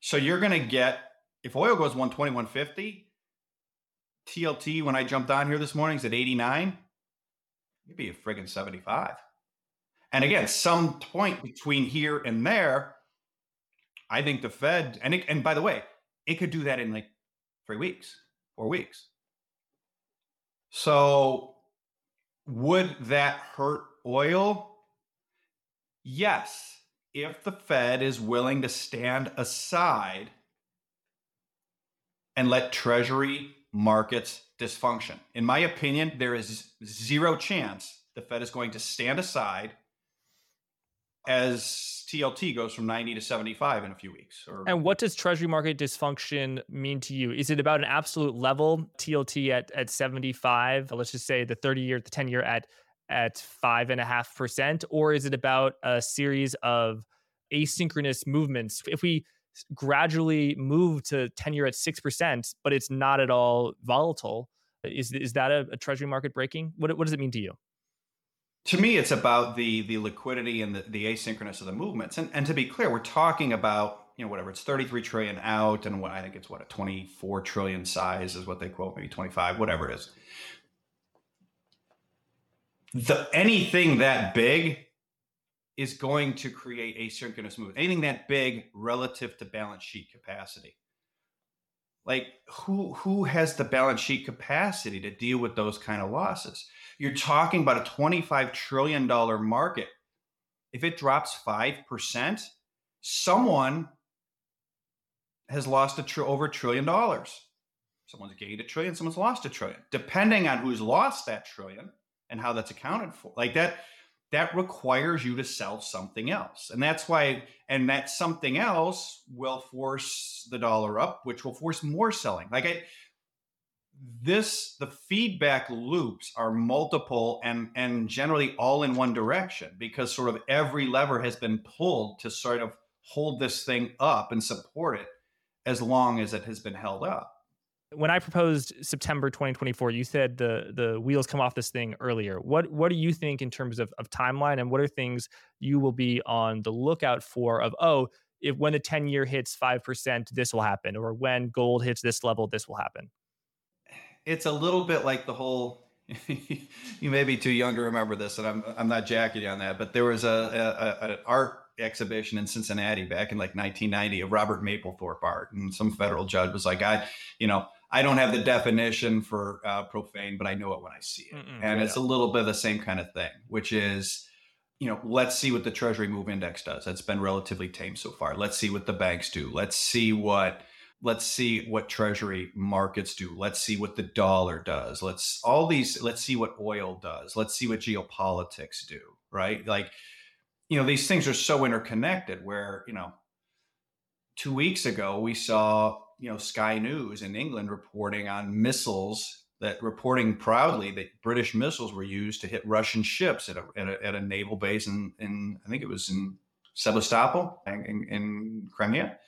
So you're going to get, if oil goes 120, 150, TLT, when I jumped on here this morning, is at 89. It'd be a friggin' 75. And again, some point between here and there, I think the Fed, and it, and by the way, it could do that in like three weeks, four weeks. So would that hurt oil? Yes, if the Fed is willing to stand aside and let Treasury markets dysfunction. In my opinion, there is zero chance the Fed is going to stand aside as TLT goes from 90 to 75 in a few weeks. Or... and what does Treasury market dysfunction mean to you? Is it about an absolute level, TLT at, at 75? Let's just say the 30 year, the 10 year at at five and a half percent, or is it about a series of asynchronous movements? If we gradually move to 10 year at 6%, but it's not at all volatile. Is, is that a, a treasury market breaking? What, what does it mean to you? To me, it's about the the liquidity and the, the asynchronous of the movements. And, and to be clear, we're talking about, you know, whatever, it's 33 trillion out and what I think it's what a 24 trillion size is what they quote, maybe 25, whatever it is. The anything that big is going to create asynchronous movement. Anything that big relative to balance sheet capacity. Like who who has the balance sheet capacity to deal with those kind of losses? You're talking about a 25 trillion dollar market. If it drops 5%, someone has lost a tr- over a trillion dollars. Someone's gained a trillion, someone's lost a trillion. Depending on who's lost that trillion and how that's accounted for. Like that that requires you to sell something else. And that's why, and that something else will force the dollar up, which will force more selling. Like I, this, the feedback loops are multiple and and generally all in one direction because sort of every lever has been pulled to sort of hold this thing up and support it as long as it has been held up when I proposed September 2024, you said the the wheels come off this thing earlier. What what do you think in terms of, of timeline and what are things you will be on the lookout for of oh if when the 10 year hits 5% this will happen or when gold hits this level this will happen it's a little bit like the whole you may be too young to remember this and i'm, I'm not jacking you on that but there was a, a, a art exhibition in cincinnati back in like 1990 of robert mapplethorpe art and some federal judge was like i you know I don't have the definition for uh, profane, but I know it when I see it. Mm-mm, and yeah. it's a little bit of the same kind of thing, which is, you know, let's see what the Treasury Move Index does. That's been relatively tame so far. Let's see what the banks do. Let's see what let's see what Treasury markets do. Let's see what the dollar does. Let's all these. Let's see what oil does. Let's see what geopolitics do. Right, like you know, these things are so interconnected. Where you know, two weeks ago we saw you know Sky News in England reporting on missiles that reporting proudly that British missiles were used to hit Russian ships at a, at a, at a naval base in, in I think it was in Sevastopol in, in Crimea.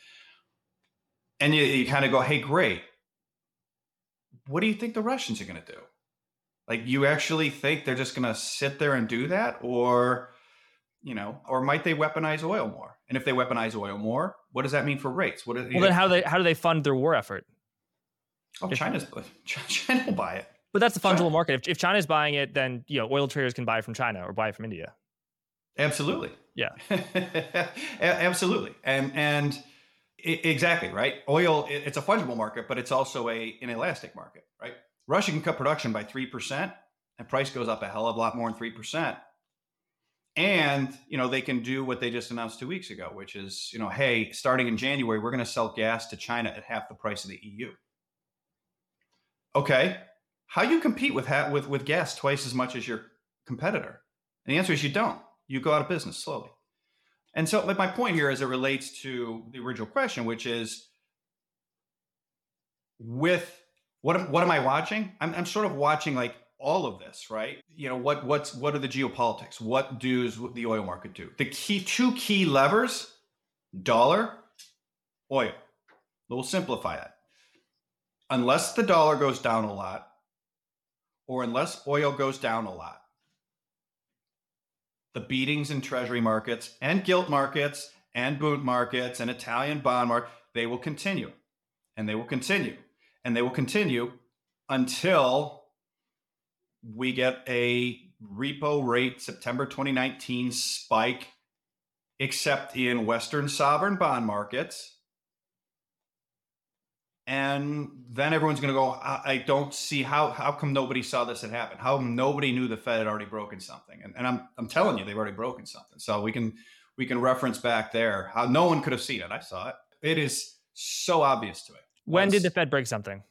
And you, you kind of go, hey, great. What do you think the Russians are going to do? Like, you actually think they're just going to sit there and do that? Or, you know, or might they weaponize oil more? And if they weaponize oil more, what does that mean for rates? What? well, then how do they how do they fund their war effort? Oh, if, China's China will buy it. But that's the fungible China. market. If, if China's buying it, then you know oil traders can buy from China or buy from India. Absolutely. Yeah. Absolutely. And and exactly right. Oil it's a fungible market, but it's also a an elastic market, right? Russia can cut production by three percent, and price goes up a hell of a lot more than three percent. And you know they can do what they just announced two weeks ago which is you know hey starting in january we're going to sell gas to china at half the price of the eu okay how you compete with with with gas twice as much as your competitor? And the answer is you don't. You go out of business slowly and so like my point here as it relates to the original question which is with what what am i watching i'm, I'm sort of watching like all of this, right? You know, what what's what are the geopolitics? What does the oil market do? The key two key levers, dollar, oil. We'll simplify that. Unless the dollar goes down a lot, or unless oil goes down a lot, the beatings in treasury markets and gilt markets and bund markets and Italian bond market, they will continue. And they will continue. And they will continue until we get a repo rate September 2019 spike, except in Western sovereign bond markets. And then everyone's going to go, I, don't see how, how come nobody saw this had happened? How nobody knew the Fed had already broken something? And, and I'm, I'm telling you, they've already broken something. So we can, we can reference back there how no one could have seen it. I saw it. It is so obvious to me. When did the Fed break something?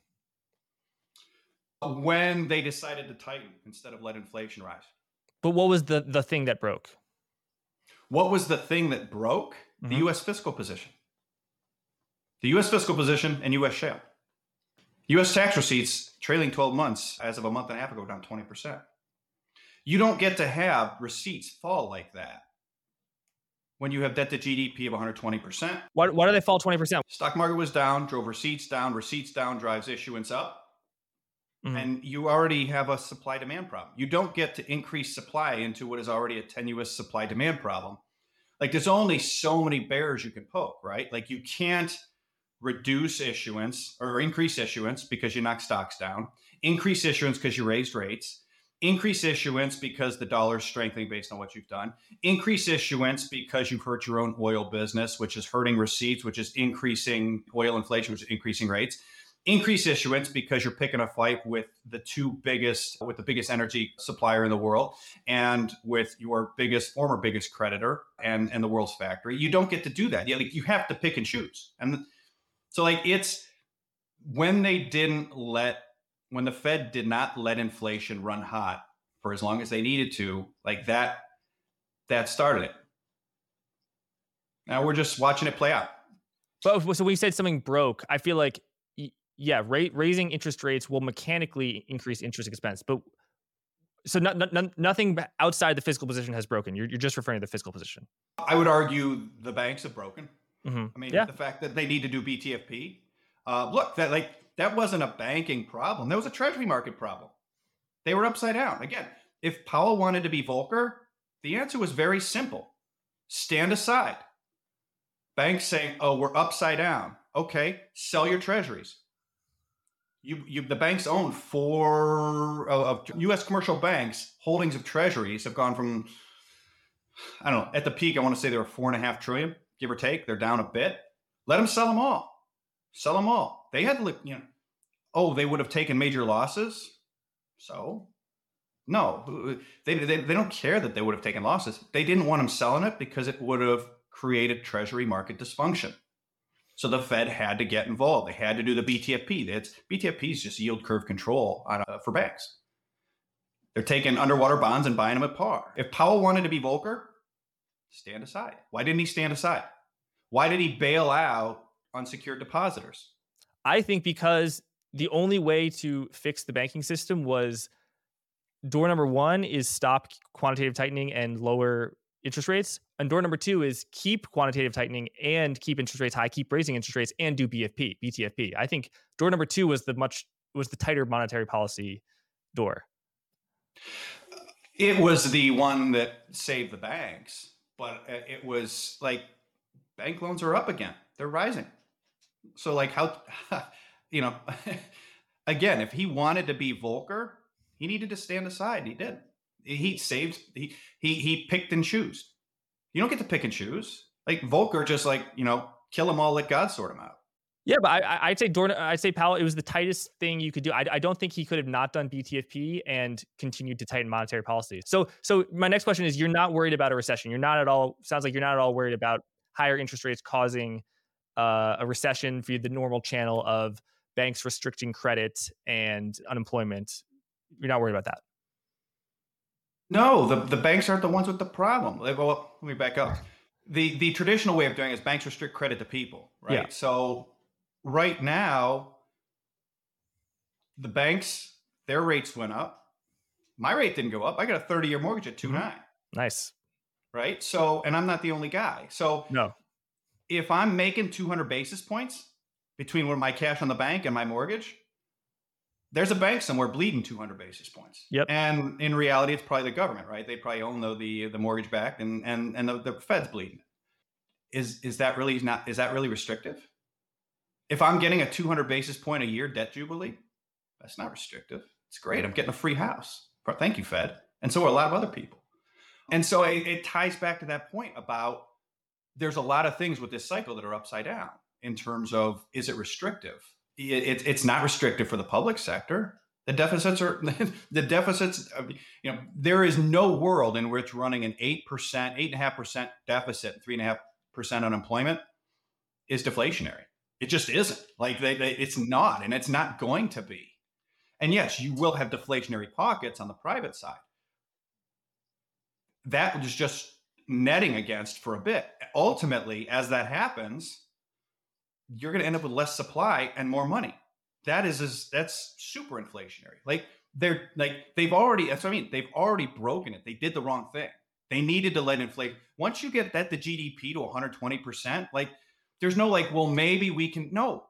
When they decided to tighten instead of let inflation rise. But what was the the thing that broke? What was the thing that broke? Mm-hmm. The US fiscal position. The US fiscal position and US shale. US tax receipts trailing 12 months as of a month and a half ago down 20%. You don't get to have receipts fall like that when you have debt to GDP of 120%. Why, why do they fall 20%? Stock market was down, drove receipts down, receipts down drives issuance up. Mm-hmm. And you already have a supply demand problem. You don't get to increase supply into what is already a tenuous supply demand problem. Like there's only so many bears you can poke, right? Like you can't reduce issuance or increase issuance because you knock stocks down, increase issuance because you raised rates, increase issuance because the dollar is strengthening based on what you've done, increase issuance because you've hurt your own oil business, which is hurting receipts, which is increasing oil inflation, which is increasing rates. Increase issuance because you're picking a fight with the two biggest, with the biggest energy supplier in the world, and with your biggest, former biggest creditor, and and the world's factory. You don't get to do that. You, like, you have to pick and choose, and so like it's when they didn't let when the Fed did not let inflation run hot for as long as they needed to, like that, that started it. Now we're just watching it play out. But so when you said something broke, I feel like yeah, rate, raising interest rates will mechanically increase interest expense, but so no, no, nothing outside the fiscal position has broken. You're, you're just referring to the fiscal position. I would argue the banks have broken. Mm-hmm. I mean, yeah. the fact that they need to do BTFP. Uh, look, that like that wasn't a banking problem. That was a treasury market problem. They were upside down. Again, if Powell wanted to be Volcker, the answer was very simple stand aside. Banks saying, oh, we're upside down. Okay, sell your treasuries. You, you, the banks own four of U.S. commercial banks holdings of treasuries have gone from, I don't know, at the peak, I want to say they were four and a half trillion, give or take. They're down a bit. Let them sell them all. Sell them all. They had, you know, oh, they would have taken major losses. So, no, they, they, they don't care that they would have taken losses. They didn't want them selling it because it would have created treasury market dysfunction. So the Fed had to get involved. They had to do the BTFP. That's BTFP is just yield curve control on, uh, for banks. They're taking underwater bonds and buying them at par. If Powell wanted to be Volcker, stand aside. Why didn't he stand aside? Why did he bail out unsecured depositors? I think because the only way to fix the banking system was door number one is stop quantitative tightening and lower interest rates. And door number two is keep quantitative tightening and keep interest rates high, keep raising interest rates and do BFP, BTFP. I think door number two was the much was the tighter monetary policy door. It was the one that saved the banks, but uh, it was like bank loans are up again. They're rising. So like how you know again, if he wanted to be Volcker, he needed to stand aside. He did. He saved he he he picked and chose. You don't get to pick and choose. Like Volcker just like, you know, kill them all, let God sort them out. Yeah, but I, would say Dorn, I'd say Powell. It was the tightest thing you could do. I, I, don't think he could have not done BTFP and continued to tighten monetary policy. So, so my next question is: You're not worried about a recession. You're not at all. Sounds like you're not at all worried about higher interest rates causing uh, a recession via the normal channel of banks restricting credit and unemployment. You're not worried about that. No, the, the banks aren't the ones with the problem. Well, let me back up. The the traditional way of doing it is banks restrict credit to people, right? Yeah. So right now, the banks, their rates went up. My rate didn't go up. I got a 30 year mortgage at 2 mm-hmm. 9. Nice. Right. So, and I'm not the only guy. So, no. If I'm making 200 basis points between my cash on the bank and my mortgage, there's a bank somewhere bleeding 200 basis points. Yep. And in reality, it's probably the government, right? They probably own the the, the mortgage back, and and and the, the Fed's bleeding. Is is that really not? Is that really restrictive? If I'm getting a 200 basis point a year debt jubilee, that's not restrictive. It's great. I'm getting a free house. Thank you, Fed. And so are a lot of other people. And so it, it ties back to that point about there's a lot of things with this cycle that are upside down in terms of is it restrictive? it, it's not restrictive for the public sector. The deficits are the deficits. You know, there is no world in which running an eight percent, eight and a half percent deficit, three and a half percent unemployment is deflationary. It just isn't. Like they, they, it's not, and it's not going to be. And yes, you will have deflationary pockets on the private side. That is just netting against for a bit. Ultimately, as that happens, you're going to end up with less supply and more money. That is, is that's super inflationary. Like they're like they've already. That's what I mean. They've already broken it. They did the wrong thing. They needed to let inflation. Once you get that the GDP to 120 percent, like there's no like, well, maybe we can. No,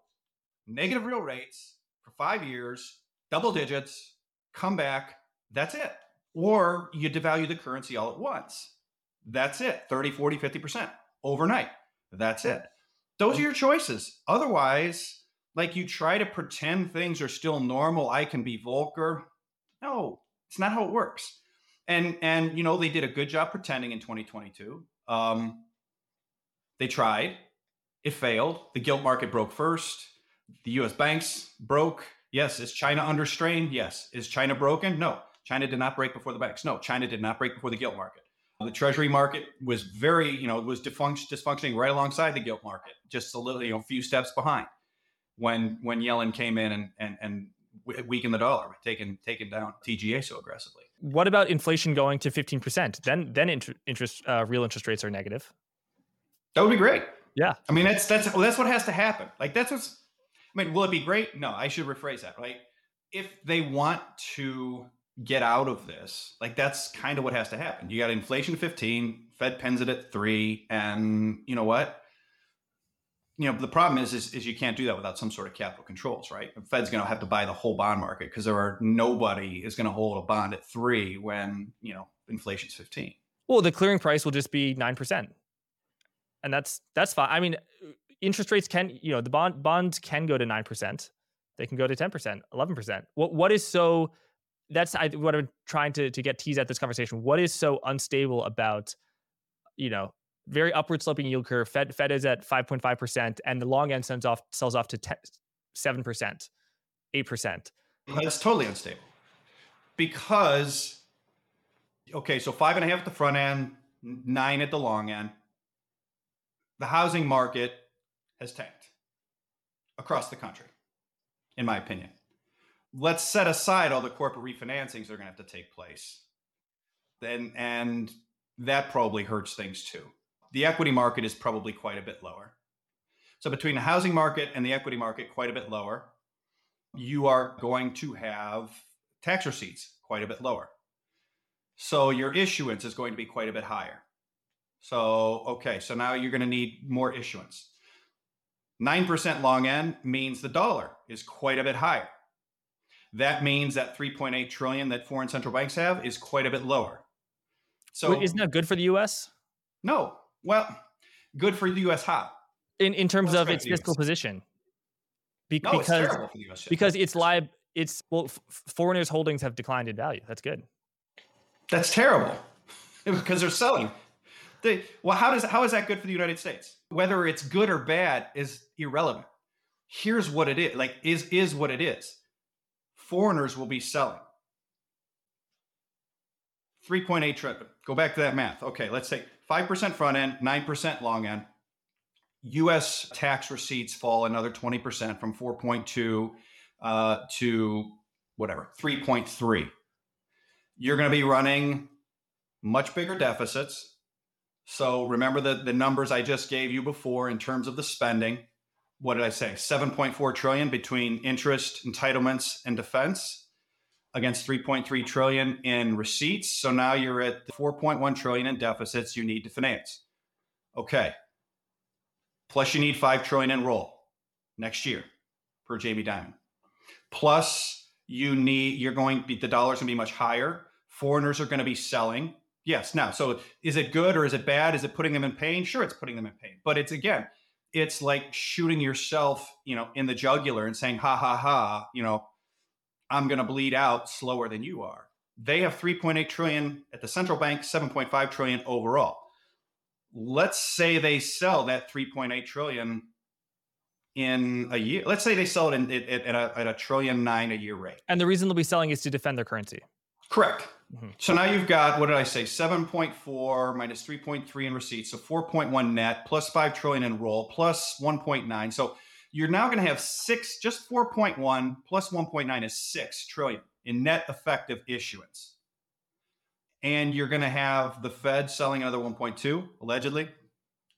negative real rates for five years, double digits, come back. That's it. Or you devalue the currency all at once. That's it. 30, 40, 50% overnight. That's it. Those are your choices. Otherwise, like you try to pretend things are still normal. I can be Volcker. No, it's not how it works. And and you know they did a good job pretending in 2022. Um, they tried. It failed. The gilt market broke first. The U.S. banks broke. Yes. Is China under strain? Yes. Is China broken? No. China did not break before the banks. No. China did not break before the gilt market. The treasury market was very, you know, was dysfunctioning right alongside the gilt market, just a little, you know, a few steps behind when when Yellen came in and and and weakened the dollar, taking taking down TGA so aggressively. What about inflation going to fifteen percent? Then then inter- interest uh, real interest rates are negative. That would be great. Yeah, I mean that's that's that's what has to happen. Like that's what's. I mean, will it be great? No, I should rephrase that. Right? If they want to get out of this. Like that's kind of what has to happen. You got inflation 15, Fed pens it at three, and you know what? You know the problem is, is, is you can't do that without some sort of capital controls, right? The Fed's going to have to buy the whole bond market because there are nobody is going to hold a bond at three when you know inflation's 15. Well, the clearing price will just be nine percent, and that's that's fine. I mean, interest rates can you know the bond bonds can go to nine percent, they can go to ten percent, eleven percent. What what is so that's I, what I'm trying to to get tease at this conversation. What is so unstable about, you know, very upward sloping yield curve? Fed Fed is at 5.5 percent, and the long end sells off sells off to seven percent, eight percent. That's totally unstable because okay, so five and a half at the front end, nine at the long end. The housing market has tanked across the country, in my opinion let's set aside all the corporate refinancings that are going to have to take place. Then, and that probably hurts things too. The equity market is probably quite a bit lower. So, between the housing market and the equity market, quite a bit lower, you are going to have tax receipts quite a bit lower. So, your issuance is going to be quite a bit higher. So, okay, so now you're going to need more issuance. 9% long end means the dollar is quite a bit higher. That means that 3.8 trillion that foreign central banks have is quite a bit lower. So Wait, isn't that good for the U.S.? No. Well, good for the U.S. How? In in terms of its fiscal position. Be- no, because it's terrible for the U.S. because it's live. It's well, f- foreigners' holdings have declined in value. That's good. That's terrible because they're selling. Well, how does how is that good for the United States? Whether it's good or bad is irrelevant. Here's what it is. Like is is what it is foreigners will be selling. 3.8 trillion. Go back to that math. Okay, let's say 5% front end, 9% long end. US tax receipts fall another 20% from 4.2 uh, to whatever, 3.3. You're going to be running much bigger deficits. So remember the, the numbers I just gave you before in terms of the spending what did I say? 7.4 trillion between interest, entitlements, and defense against 3.3 trillion in receipts. So now you're at 4.1 trillion in deficits you need to finance. Okay. Plus you need 5 trillion in roll next year per Jamie Dimon. Plus you need you're going to be the dollars going to be much higher. Foreigners are going to be selling. Yes. Now, so is it good or is it bad? Is it putting them in pain? Sure, it's putting them in pain. But it's again, it's like shooting yourself, you know, in the jugular and saying, ha ha ha, you know, I'm going to bleed out slower than you are. They have 3.8 trillion at the central bank, 7.5 trillion overall. Let's say they sell that 3.8 trillion in a year. Let's say they sell it in, at, at, a, at a trillion nine a year rate. And the reason they'll be selling is to defend their currency. Correct. Mm-hmm. So now you've got what did I say? 7.4 minus 3.3 in receipts, so 4.1 net plus 5 trillion in roll plus 1.9. So you're now going to have 6 just 4.1 plus 1.9 is 6 trillion in net effective issuance. And you're going to have the Fed selling another 1.2 allegedly.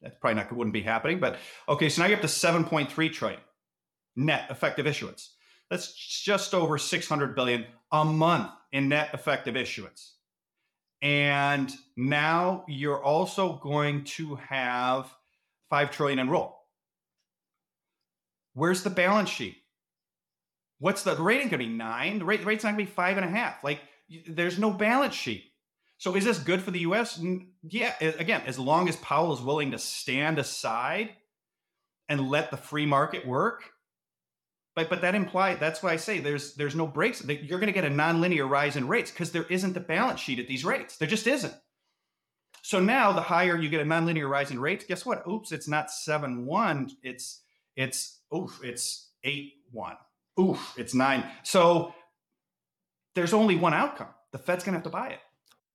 That's probably not wouldn't be happening, but okay, so now you're up to 7.3 trillion net effective issuance. That's just over 600 billion a month in net effective issuance. And now you're also going to have 5 trillion in roll. Where's the balance sheet? What's the, the rating going to be nine? The, rate, the rate's not going to be five and a half. Like there's no balance sheet. So is this good for the U.S.? Yeah. Again, as long as Powell is willing to stand aside and let the free market work, but that implies that's why I say there's there's no breaks. You're going to get a nonlinear rise in rates because there isn't the balance sheet at these rates. There just isn't. So now the higher you get a nonlinear rise in rates, guess what? Oops, it's not seven one. It's it's oof, it's eight one. Oof, it's nine. So there's only one outcome. The Fed's going to have to buy it.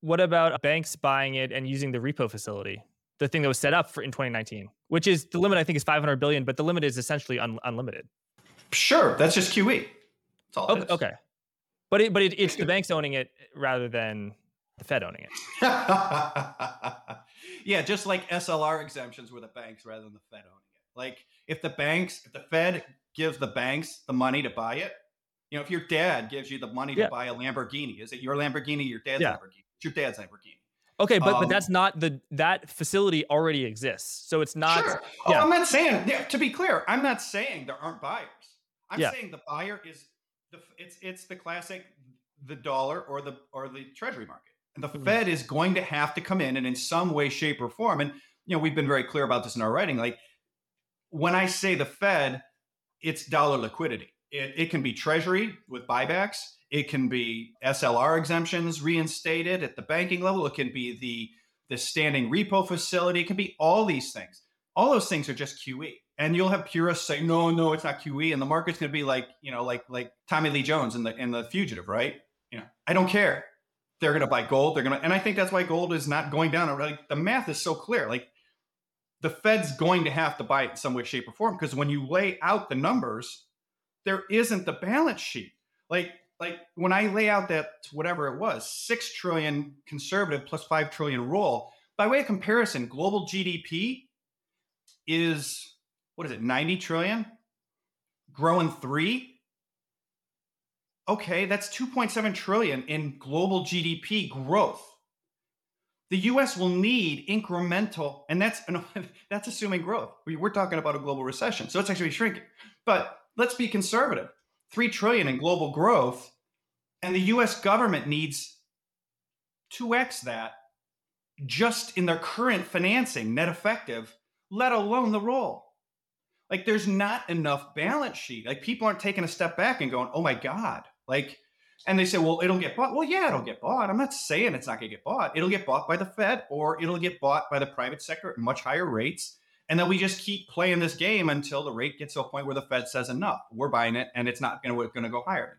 What about banks buying it and using the repo facility? The thing that was set up for in 2019, which is the limit I think is 500 billion, but the limit is essentially un- unlimited. Sure, that's just QE. That's all okay, okay. But it, but it, it's the banks owning it rather than the Fed owning it. yeah, just like SLR exemptions were the banks rather than the Fed owning it. Like if the banks, if the Fed gives the banks the money to buy it, you know, if your dad gives you the money to yeah. buy a Lamborghini, is it your Lamborghini, your dad's yeah. Lamborghini? It's your dad's Lamborghini. Okay, but um, but that's not the that facility already exists, so it's not. Sure. Yeah. Oh, I'm not saying. Yeah, to be clear, I'm not saying there aren't buyers. I'm yeah. saying the buyer is the it's it's the classic the dollar or the or the treasury market. And the mm-hmm. Fed is going to have to come in and in some way, shape, or form. And you know, we've been very clear about this in our writing. Like when I say the Fed, it's dollar liquidity. It, it can be treasury with buybacks. It can be SLR exemptions reinstated at the banking level. It can be the the standing repo facility. It can be all these things. All those things are just QE and you'll have purists say, no, no, it's not QE, and the market's going to be like, you know, like like Tommy Lee Jones in the in the Fugitive, right? You know, I don't care. They're going to buy gold. They're going to, and I think that's why gold is not going down. Like the math is so clear. Like the Fed's going to have to buy it in some way, shape, or form because when you lay out the numbers, there isn't the balance sheet. Like like when I lay out that whatever it was, six trillion conservative plus five trillion roll. By way of comparison, global GDP is what is it, 90 trillion? Growing three? Okay, that's 2.7 trillion in global GDP growth. The US will need incremental, and that's that's assuming growth. We're talking about a global recession, so it's actually shrinking. But let's be conservative. 3 trillion in global growth, and the US government needs 2x that just in their current financing, net effective, let alone the roll. Like there's not enough balance sheet. Like people aren't taking a step back and going, "Oh my god." Like and they say, "Well, it'll get bought." Well, yeah, it'll get bought. I'm not saying it's not going to get bought. It'll get bought by the Fed or it'll get bought by the private sector at much higher rates. And then we just keep playing this game until the rate gets to a point where the Fed says enough. We're buying it and it's not going to go higher.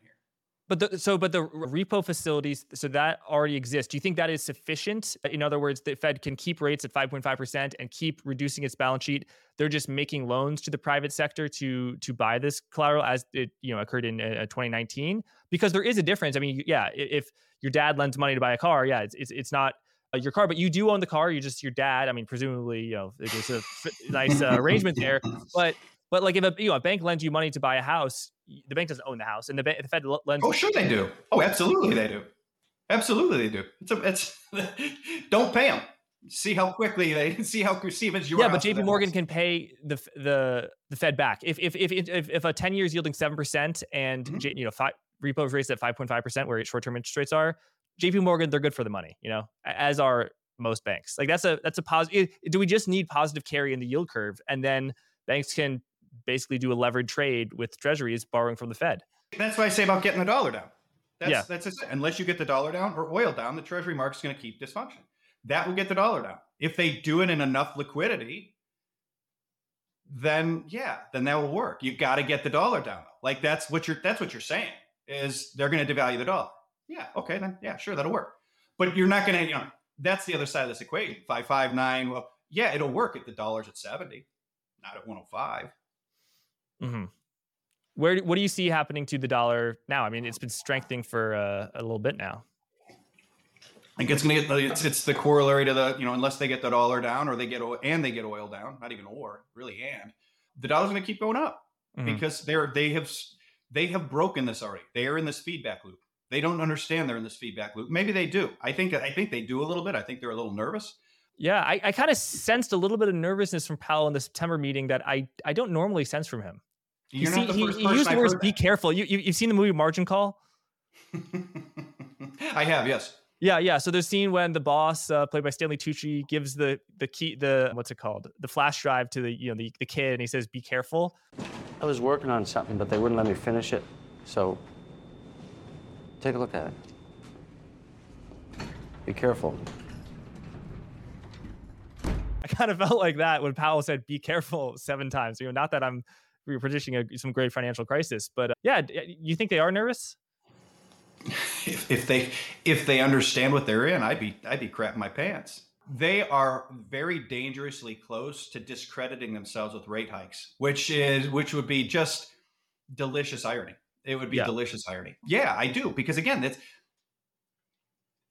But the, so, but the repo facilities, so that already exists. Do you think that is sufficient? In other words, the Fed can keep rates at 5.5% and keep reducing its balance sheet. They're just making loans to the private sector to to buy this collateral as it you know occurred in uh, 2019. Because there is a difference. I mean, yeah, if your dad lends money to buy a car, yeah, it's it's, it's not uh, your car, but you do own the car. You're just your dad. I mean, presumably, you know, there's a nice uh, arrangement there. But but like if a you know a bank lends you money to buy a house, the bank doesn't own the house, and the, the Fed lends. Oh, sure they do. Oh, absolutely they do. Absolutely they do. It's a, it's don't pay them. See how quickly they see how Siemens. Yeah, but J.P. Morgan can pay the the the Fed back if if if if, if a ten years yielding seven percent and mm-hmm. you know five, repo rates at five point five percent where short term interest rates are. J.P. Morgan, they're good for the money, you know, as are most banks. Like that's a that's a positive. Do we just need positive carry in the yield curve, and then banks can basically do a levered trade with treasuries borrowing from the Fed. That's what I say about getting the dollar down. That's, yeah. that's it. Unless you get the dollar down or oil down, the treasury market's going to keep dysfunction. That will get the dollar down. If they do it in enough liquidity, then yeah, then that will work. You've got to get the dollar down. Like that's what you're that's what you're saying is they're going to devalue the dollar. Yeah, okay, then yeah, sure, that'll work. But you're not going to, you know, that's the other side of this equation. Five five nine. Well, yeah, it'll work if the dollar's at seventy, not at one hundred oh five. Mm-hmm. Where what do you see happening to the dollar now? I mean, it's been strengthening for uh, a little bit now. I think it's going to get it's, it's the corollary to the you know unless they get the dollar down or they get oil and they get oil down, not even or really and the dollar's going to keep going up mm-hmm. because they're they have they have broken this already. They are in this feedback loop. They don't understand they're in this feedback loop. Maybe they do. I think I think they do a little bit. I think they're a little nervous. Yeah, I, I kind of sensed a little bit of nervousness from Powell in the September meeting that I I don't normally sense from him. You're see, he, he used the words "be careful." You, you you've seen the movie Margin Call? I have, yes. Yeah, yeah. So there's a scene when the boss, uh, played by Stanley Tucci, gives the the key, the what's it called, the flash drive to the you know the, the kid, and he says, "Be careful." I was working on something, but they wouldn't let me finish it. So take a look at it. Be careful. I kind of felt like that when Powell said "Be careful" seven times. You know, not that I'm predicting a, some great financial crisis, but uh, yeah, you think they are nervous? if, if they if they understand what they're in, I'd be I'd be crapping my pants. They are very dangerously close to discrediting themselves with rate hikes, which is which would be just delicious irony. It would be yeah. delicious irony. Yeah, I do because again, it's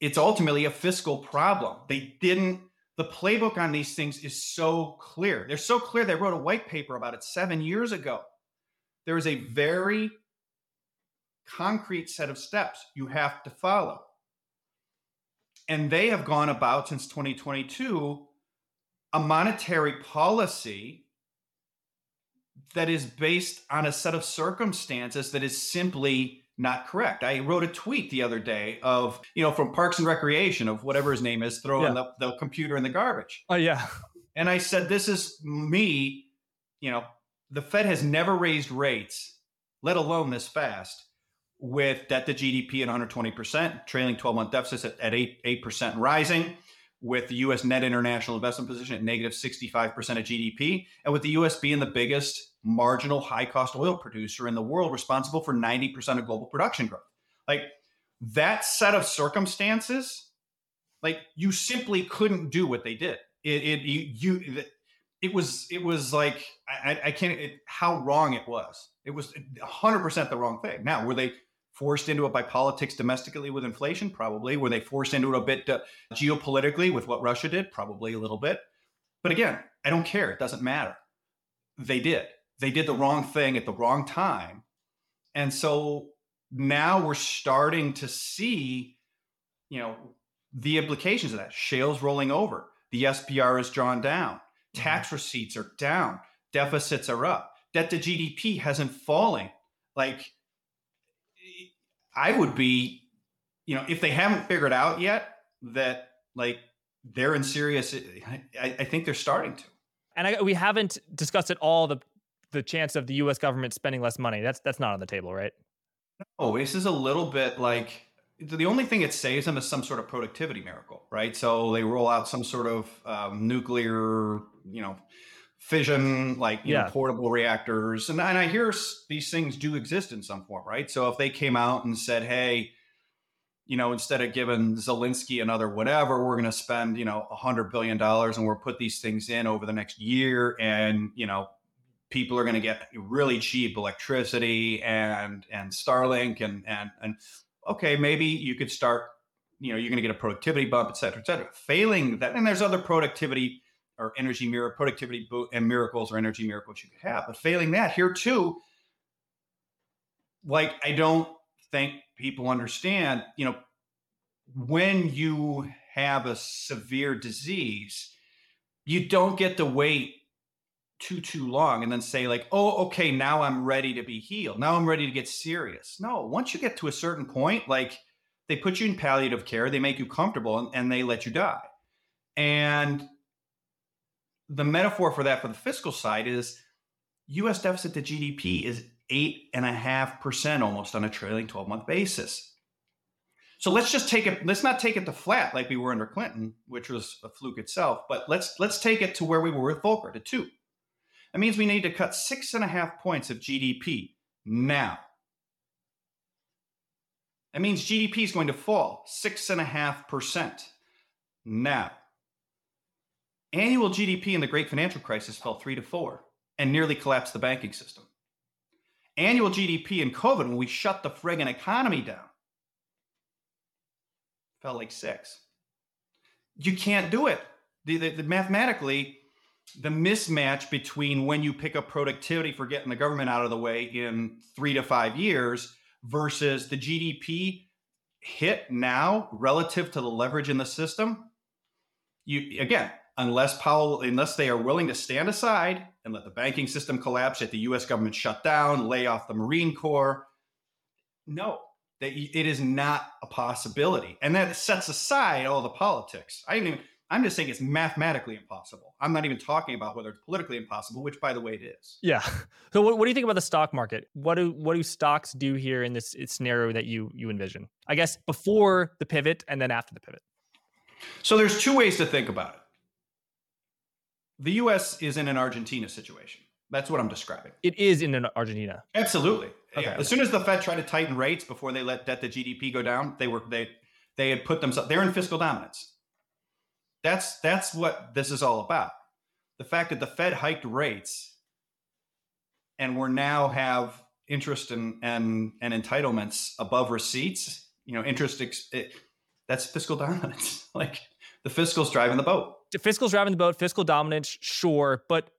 it's ultimately a fiscal problem. They didn't the playbook on these things is so clear. They're so clear they wrote a white paper about it 7 years ago. There is a very concrete set of steps you have to follow. And they have gone about since 2022 a monetary policy that is based on a set of circumstances that is simply not correct. I wrote a tweet the other day of, you know, from Parks and Recreation of whatever his name is, throwing yeah. the, the computer in the garbage. Oh, yeah. And I said, this is me, you know, the Fed has never raised rates, let alone this fast with debt to GDP at 120%, trailing 12 month deficits at, 8, 8% rising, with the US net international investment position at negative 65% of GDP, and with the US being the biggest marginal high cost oil producer in the world, responsible for 90% of global production growth. Like that set of circumstances, like you simply couldn't do what they did. It, it you, you it was it was like I, I can't it, how wrong it was. It was 100% the wrong thing. Now, were they forced into it by politics domestically with inflation? Probably. Were they forced into it a bit uh, geopolitically with what Russia did? Probably a little bit. But again, I don't care. It doesn't matter. They did. They did the wrong thing at the wrong time. And so now we're starting to see, you know, the implications of that. Shale's rolling over. The SPR is drawn down. Mm-hmm. Tax receipts are down. Deficits are up. Debt to GDP hasn't fallen. Like I would be, you know, if they haven't figured out yet that like they're in serious, I, I think they're starting to. And I, we haven't discussed at all the the chance of the U.S. government spending less money. That's that's not on the table, right? No, this is a little bit like the only thing it saves them is some sort of productivity miracle, right? So they roll out some sort of um, nuclear, you know, fission, like you yeah. know, portable reactors. And, and I hear these things do exist in some form, right? So if they came out and said, hey, you know, instead of giving Zelensky another whatever, we're going to spend, you know, a hundred billion dollars and we'll put these things in over the next year. And, you know, people are going to get really cheap electricity and, and Starlink and, and, and okay, maybe you could start, you know, you're going to get a productivity bump, et cetera, et cetera. Failing that, and there's other productivity or energy mirror productivity and miracles or energy miracles you could have. But failing that, here too, like I don't think people understand, you know, when you have a severe disease, you don't get to wait too too long and then say like oh okay now i'm ready to be healed now i'm ready to get serious no once you get to a certain point like they put you in palliative care they make you comfortable and, and they let you die and the metaphor for that for the fiscal side is US deficit to GDP is eight and a half percent almost on a trailing 12 month basis. So let's just take it, let's not take it to flat like we were under Clinton, which was a fluke itself, but let's let's take it to where we were with Volcker, to two. That means we need to cut six and a half points of GDP now. That means GDP is going to fall six and a half percent now. Annual GDP in the great financial crisis fell three to four and nearly collapsed the banking system. Annual GDP in COVID, when we shut the friggin' economy down, fell like six. You can't do it. The, the, the, mathematically, the mismatch between when you pick up productivity for getting the government out of the way in three to five years versus the GDP hit now relative to the leverage in the system. You again, unless Powell, unless they are willing to stand aside and let the banking system collapse, let the U.S. government shut down, lay off the Marine Corps. No, that it is not a possibility, and that sets aside all the politics. I even I'm just saying it's mathematically impossible. I'm not even talking about whether it's politically impossible, which, by the way, it is. Yeah. So, what, what do you think about the stock market? What do what do stocks do here in this scenario that you you envision? I guess before the pivot and then after the pivot. So, there's two ways to think about it. The U.S. is in an Argentina situation. That's what I'm describing. It is in an Argentina. Absolutely. Okay. Yeah. As soon as the Fed tried to tighten rates before they let debt to GDP go down, they were they they had put themselves. They're in fiscal dominance. That's that's what this is all about. The fact that the Fed hiked rates and we're now have interest and and, and entitlements above receipts, you know, interest ex- it, that's fiscal dominance. like the fiscal's driving the boat. The fiscal's driving the boat, fiscal dominance, sure, but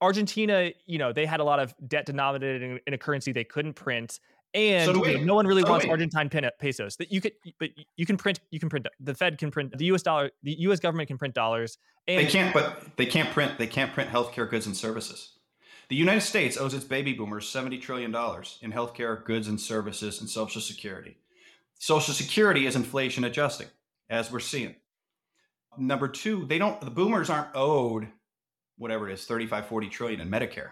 Argentina, you know, they had a lot of debt denominated in, in a currency they couldn't print and so no one really so wants Argentine uh, pesos. That you could, but you can print. You can print. The Fed can print. The U.S. dollar. The U.S. government can print dollars. they can't, but they can't print. They can't print healthcare goods and services. The United States owes its baby boomers seventy trillion dollars in healthcare goods and services and Social Security. Social Security is inflation adjusting, as we're seeing. Number two, they don't. The boomers aren't owed whatever it is, 35, 40 trillion in Medicare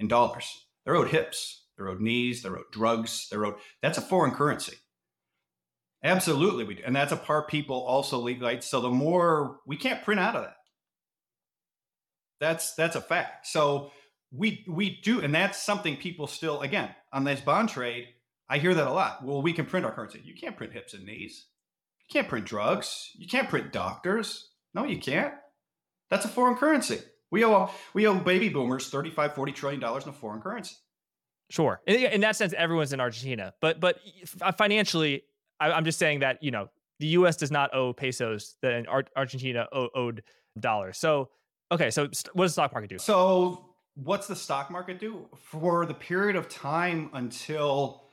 in dollars. They're owed hips they're owed knees, They wrote drugs, They wrote. That's a foreign currency. Absolutely, we do. And that's a part people also legalize. So the more we can't print out of that. That's that's a fact. So we we do, and that's something people still again on this bond trade. I hear that a lot. Well, we can print our currency. You can't print hips and knees. You can't print drugs. You can't print doctors. No, you can't. That's a foreign currency. We owe we owe baby boomers 35, 40 trillion dollars in a foreign currency. Sure. In, in, that sense, everyone's in Argentina, but but uh, financially, I, am just saying that you know the U.S. does not owe pesos, then Argentina owed dollars. So okay, so what does the stock market do? So what's the stock market do for the period of time until,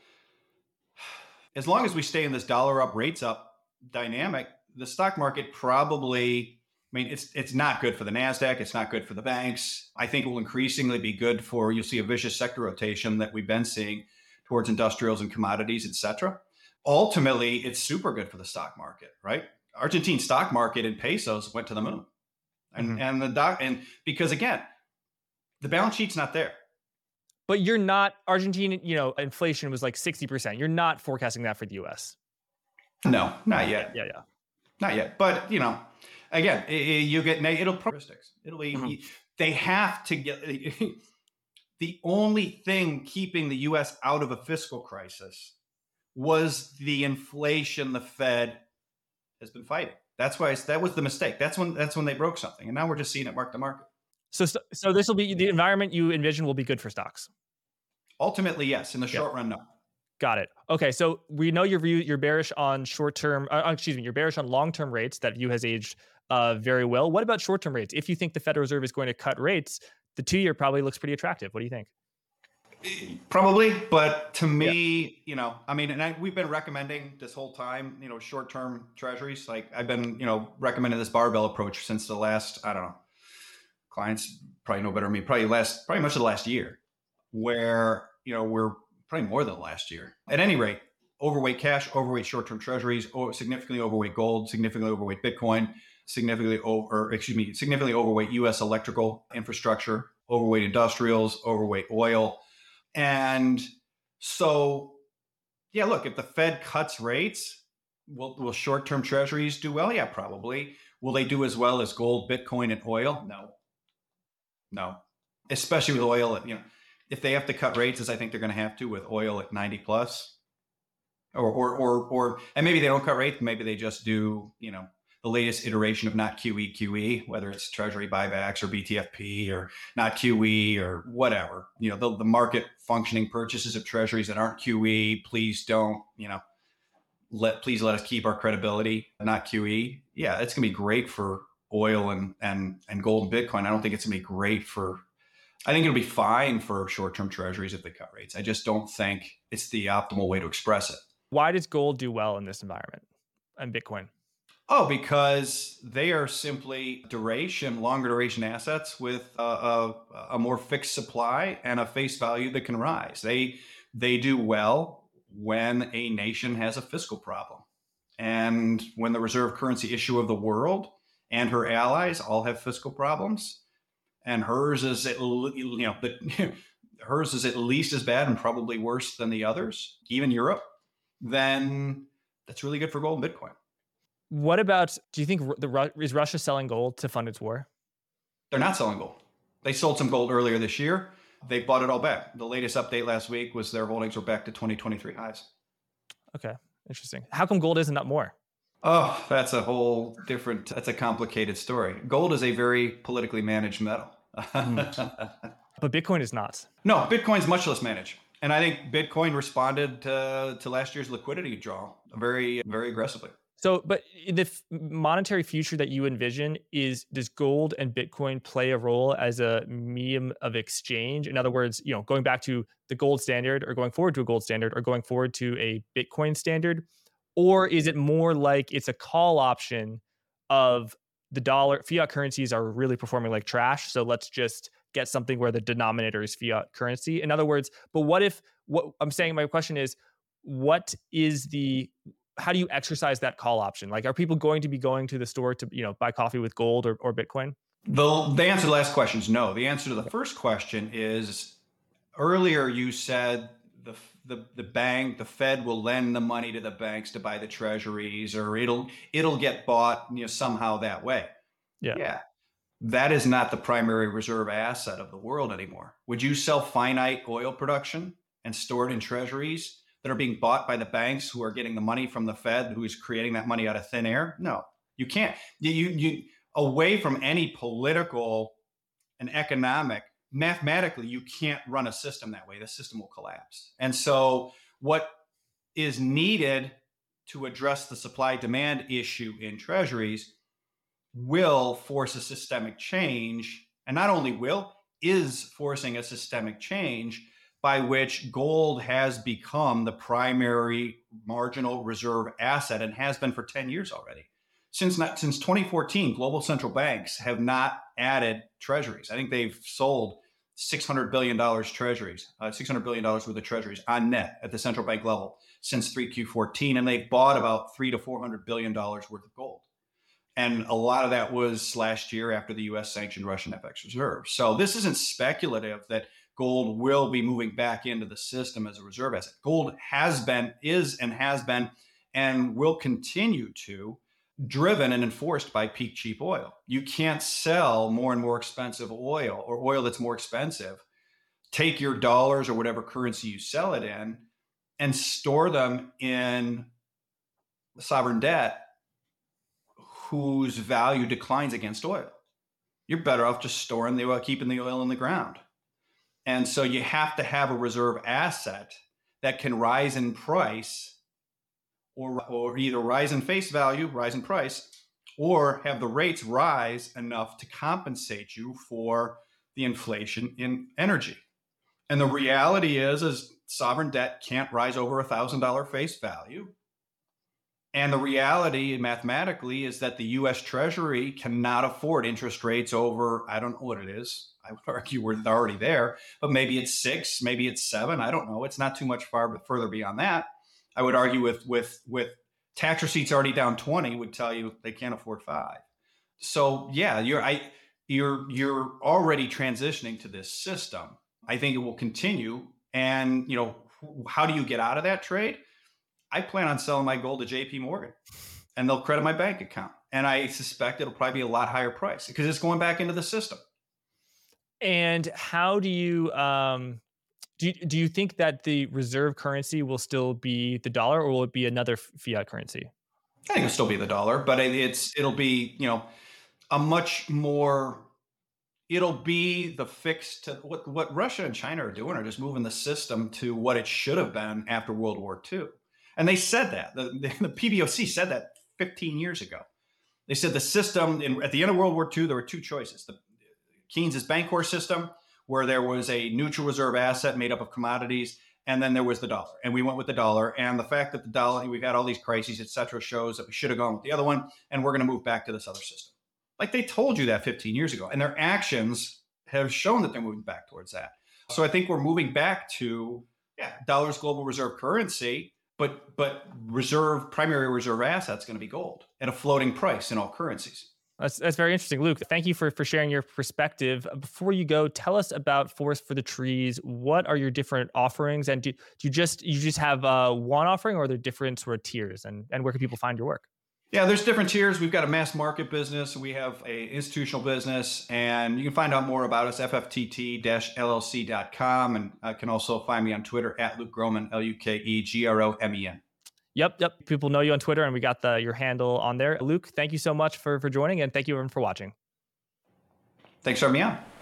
as long as we stay in this dollar up, rates up dynamic, the stock market probably I mean, it's it's not good for the Nasdaq. It's not good for the banks. I think it will increasingly be good for you'll see a vicious sector rotation that we've been seeing towards industrials and commodities, et cetera. Ultimately, it's super good for the stock market, right? Argentine stock market in pesos went to the moon, and mm-hmm. and the doc and because again, the balance sheet's not there. But you're not Argentina. You know, inflation was like sixty percent. You're not forecasting that for the U.S. No, not yet. Yeah, yeah, not yet. But you know again, you get it'll characteristics. It'll be mm-hmm. they have to get the only thing keeping the U.S. out of a fiscal crisis was the inflation the Fed has been fighting. That's why that was the mistake. That's when that's when they broke something, and now we're just seeing it mark to market. So, so this will be the environment you envision will be good for stocks. Ultimately, yes. In the short run, no. Got it. Okay, so we know your view. You're bearish on short term. Uh, excuse me. You're bearish on long term rates. That view has aged uh, very well. What about short term rates? If you think the Federal Reserve is going to cut rates, the two year probably looks pretty attractive. What do you think? Probably, but to me, yeah. you know, I mean, and I, we've been recommending this whole time, you know, short term treasuries. Like I've been, you know, recommending this barbell approach since the last, I don't know, clients probably know better than me, probably last, probably much of the last year, where, you know, we're probably more than the last year. At any rate, overweight cash, overweight short term treasuries, or significantly overweight gold, significantly overweight Bitcoin significantly over, excuse me, significantly overweight U.S. electrical infrastructure, overweight industrials, overweight oil, and so yeah, look, if the Fed cuts rates, will will short-term Treasuries do well? Yeah, probably. Will they do as well as gold, Bitcoin, and oil? No, no. especially with oil. You know, if they have to cut rates, as I think they're going to have to with oil at 90 plus, or or or or, and maybe they don't cut rates. Maybe they just do you know the latest iteration of not QE QE, whether it's Treasury buybacks or BTFP or not QE or whatever. You know, the, the market functioning purchases of Treasuries that aren't QE. Please don't, you know, let please let us keep our credibility, not QE. Yeah, it's gonna be great for oil and and and gold and Bitcoin. I don't think it's gonna be great for. I think it'll be fine for short-term Treasuries if they cut rates. I just don't think it's the optimal way to express it. Why does gold do well in this environment and Bitcoin? Oh, because they are simply duration, longer duration assets with a, a, a, more fixed supply and a face value that can rise. They they do well when a nation has a fiscal problem, and when the reserve currency issue of the world and her allies all have fiscal problems, and hers is at you know the, hers is at least as bad and probably worse than the others, even Europe. Then that's really good for gold and Bitcoin. What about? Do you think the is Russia selling gold to fund its war? They're not selling gold. They sold some gold earlier this year. They bought it all back. The latest update last week was their holdings were back to 2023 highs. Okay, interesting. How come gold isn't up more? Oh, that's a whole different. That's a complicated story. Gold is a very politically managed metal. mm. But Bitcoin is not. No, Bitcoin's much less managed. And I think Bitcoin responded to, to last year's liquidity draw very, very aggressively. So, but the monetary future that you envision is does gold and Bitcoin play a role as a medium of exchange? In other words, you know, going back to the gold standard or going forward to a gold standard or going forward to a Bitcoin standard, or is it more like it's a call option of the dollar fiat currencies are really performing like trash, so let's just get something where the denominator is fiat currency. In other words, but what if what I'm saying my question is what is the how do you exercise that call option? Like, are people going to be going to the store to you know buy coffee with gold or, or Bitcoin? The the answer to the last question is no. The answer to the first question is earlier you said the the the bank the Fed will lend the money to the banks to buy the treasuries or it'll it'll get bought you know somehow that way. Yeah. Yeah. That is not the primary reserve asset of the world anymore. Would you sell finite oil production and store it in treasuries that are being bought by the banks who are getting the money from the Fed, who is creating that money out of thin air? No, you can't. You you away from any political and economic, mathematically, you can't run a system that way. The system will collapse. And so, what is needed to address the supply demand issue in treasuries will force a systemic change, and not only will, is forcing a systemic change by which gold has become the primary marginal reserve asset and has been for 10 years already. Since not, since 2014, global central banks have not added treasuries. I think they've sold 600 billion dollars treasuries, uh, 600 billion dollars worth of treasuries on net at the central bank level since 3Q14, and they've bought about three to 400 billion dollars worth of gold. And a lot of that was last year after the U.S. sanctioned Russian FX reserves. So this isn't speculative that gold will be moving back into the system as a reserve asset. Gold has been, is, and has been, and will continue to driven and enforced by peak cheap oil. You can't sell more and more expensive oil or oil that's more expensive. Take your dollars or whatever currency you sell it in and store them in sovereign debt whose value declines against oil. You're better off just storing the oil, keeping the oil in the ground. And so you have to have a reserve asset that can rise in price or, or either rise in face value, rise in price, or have the rates rise enough to compensate you for the inflation in energy. And the reality is, is sovereign debt can't rise over a thousand dollar face value. And the reality mathematically is that the US Treasury cannot afford interest rates over, I don't know what it is, I would argue we're already there, but maybe it's six, maybe it's seven. I don't know. It's not too much far but further beyond that. I would argue with with with tax receipts already down 20 would tell you they can't afford five. So yeah, you're I you're you're already transitioning to this system. I think it will continue. And you know, how do you get out of that trade? I plan on selling my gold to JP Morgan and they'll credit my bank account. And I suspect it'll probably be a lot higher price because it's going back into the system. And how do you um, do? You, do you think that the reserve currency will still be the dollar, or will it be another fiat currency? I think it'll still be the dollar, but it's it'll be you know a much more. It'll be the fix to what what Russia and China are doing are just moving the system to what it should have been after World War II, and they said that the, the, the PBOC said that 15 years ago. They said the system in, at the end of World War II there were two choices: the Keynes's Bancor system, where there was a neutral reserve asset made up of commodities, and then there was the dollar. And we went with the dollar. And the fact that the dollar, we've had all these crises, et cetera, shows that we should have gone with the other one, and we're going to move back to this other system. Like they told you that 15 years ago, and their actions have shown that they're moving back towards that. So I think we're moving back to yeah, dollars global reserve currency, but but reserve primary reserve assets going to be gold at a floating price in all currencies. That's, that's very interesting. Luke, thank you for, for sharing your perspective. Before you go, tell us about Forest for the Trees. What are your different offerings? And do, do you just you just have uh, one offering or are there different sort of tiers? And, and where can people find your work? Yeah, there's different tiers. We've got a mass market business, we have a institutional business, and you can find out more about us, fftt-llc.com. And I can also find me on Twitter at Luke Gromen, L-U-K-E-G-R-O-M-E-N. Yep, yep. People know you on Twitter, and we got the your handle on there. Luke, thank you so much for for joining, and thank you everyone for watching. Thanks for having me on.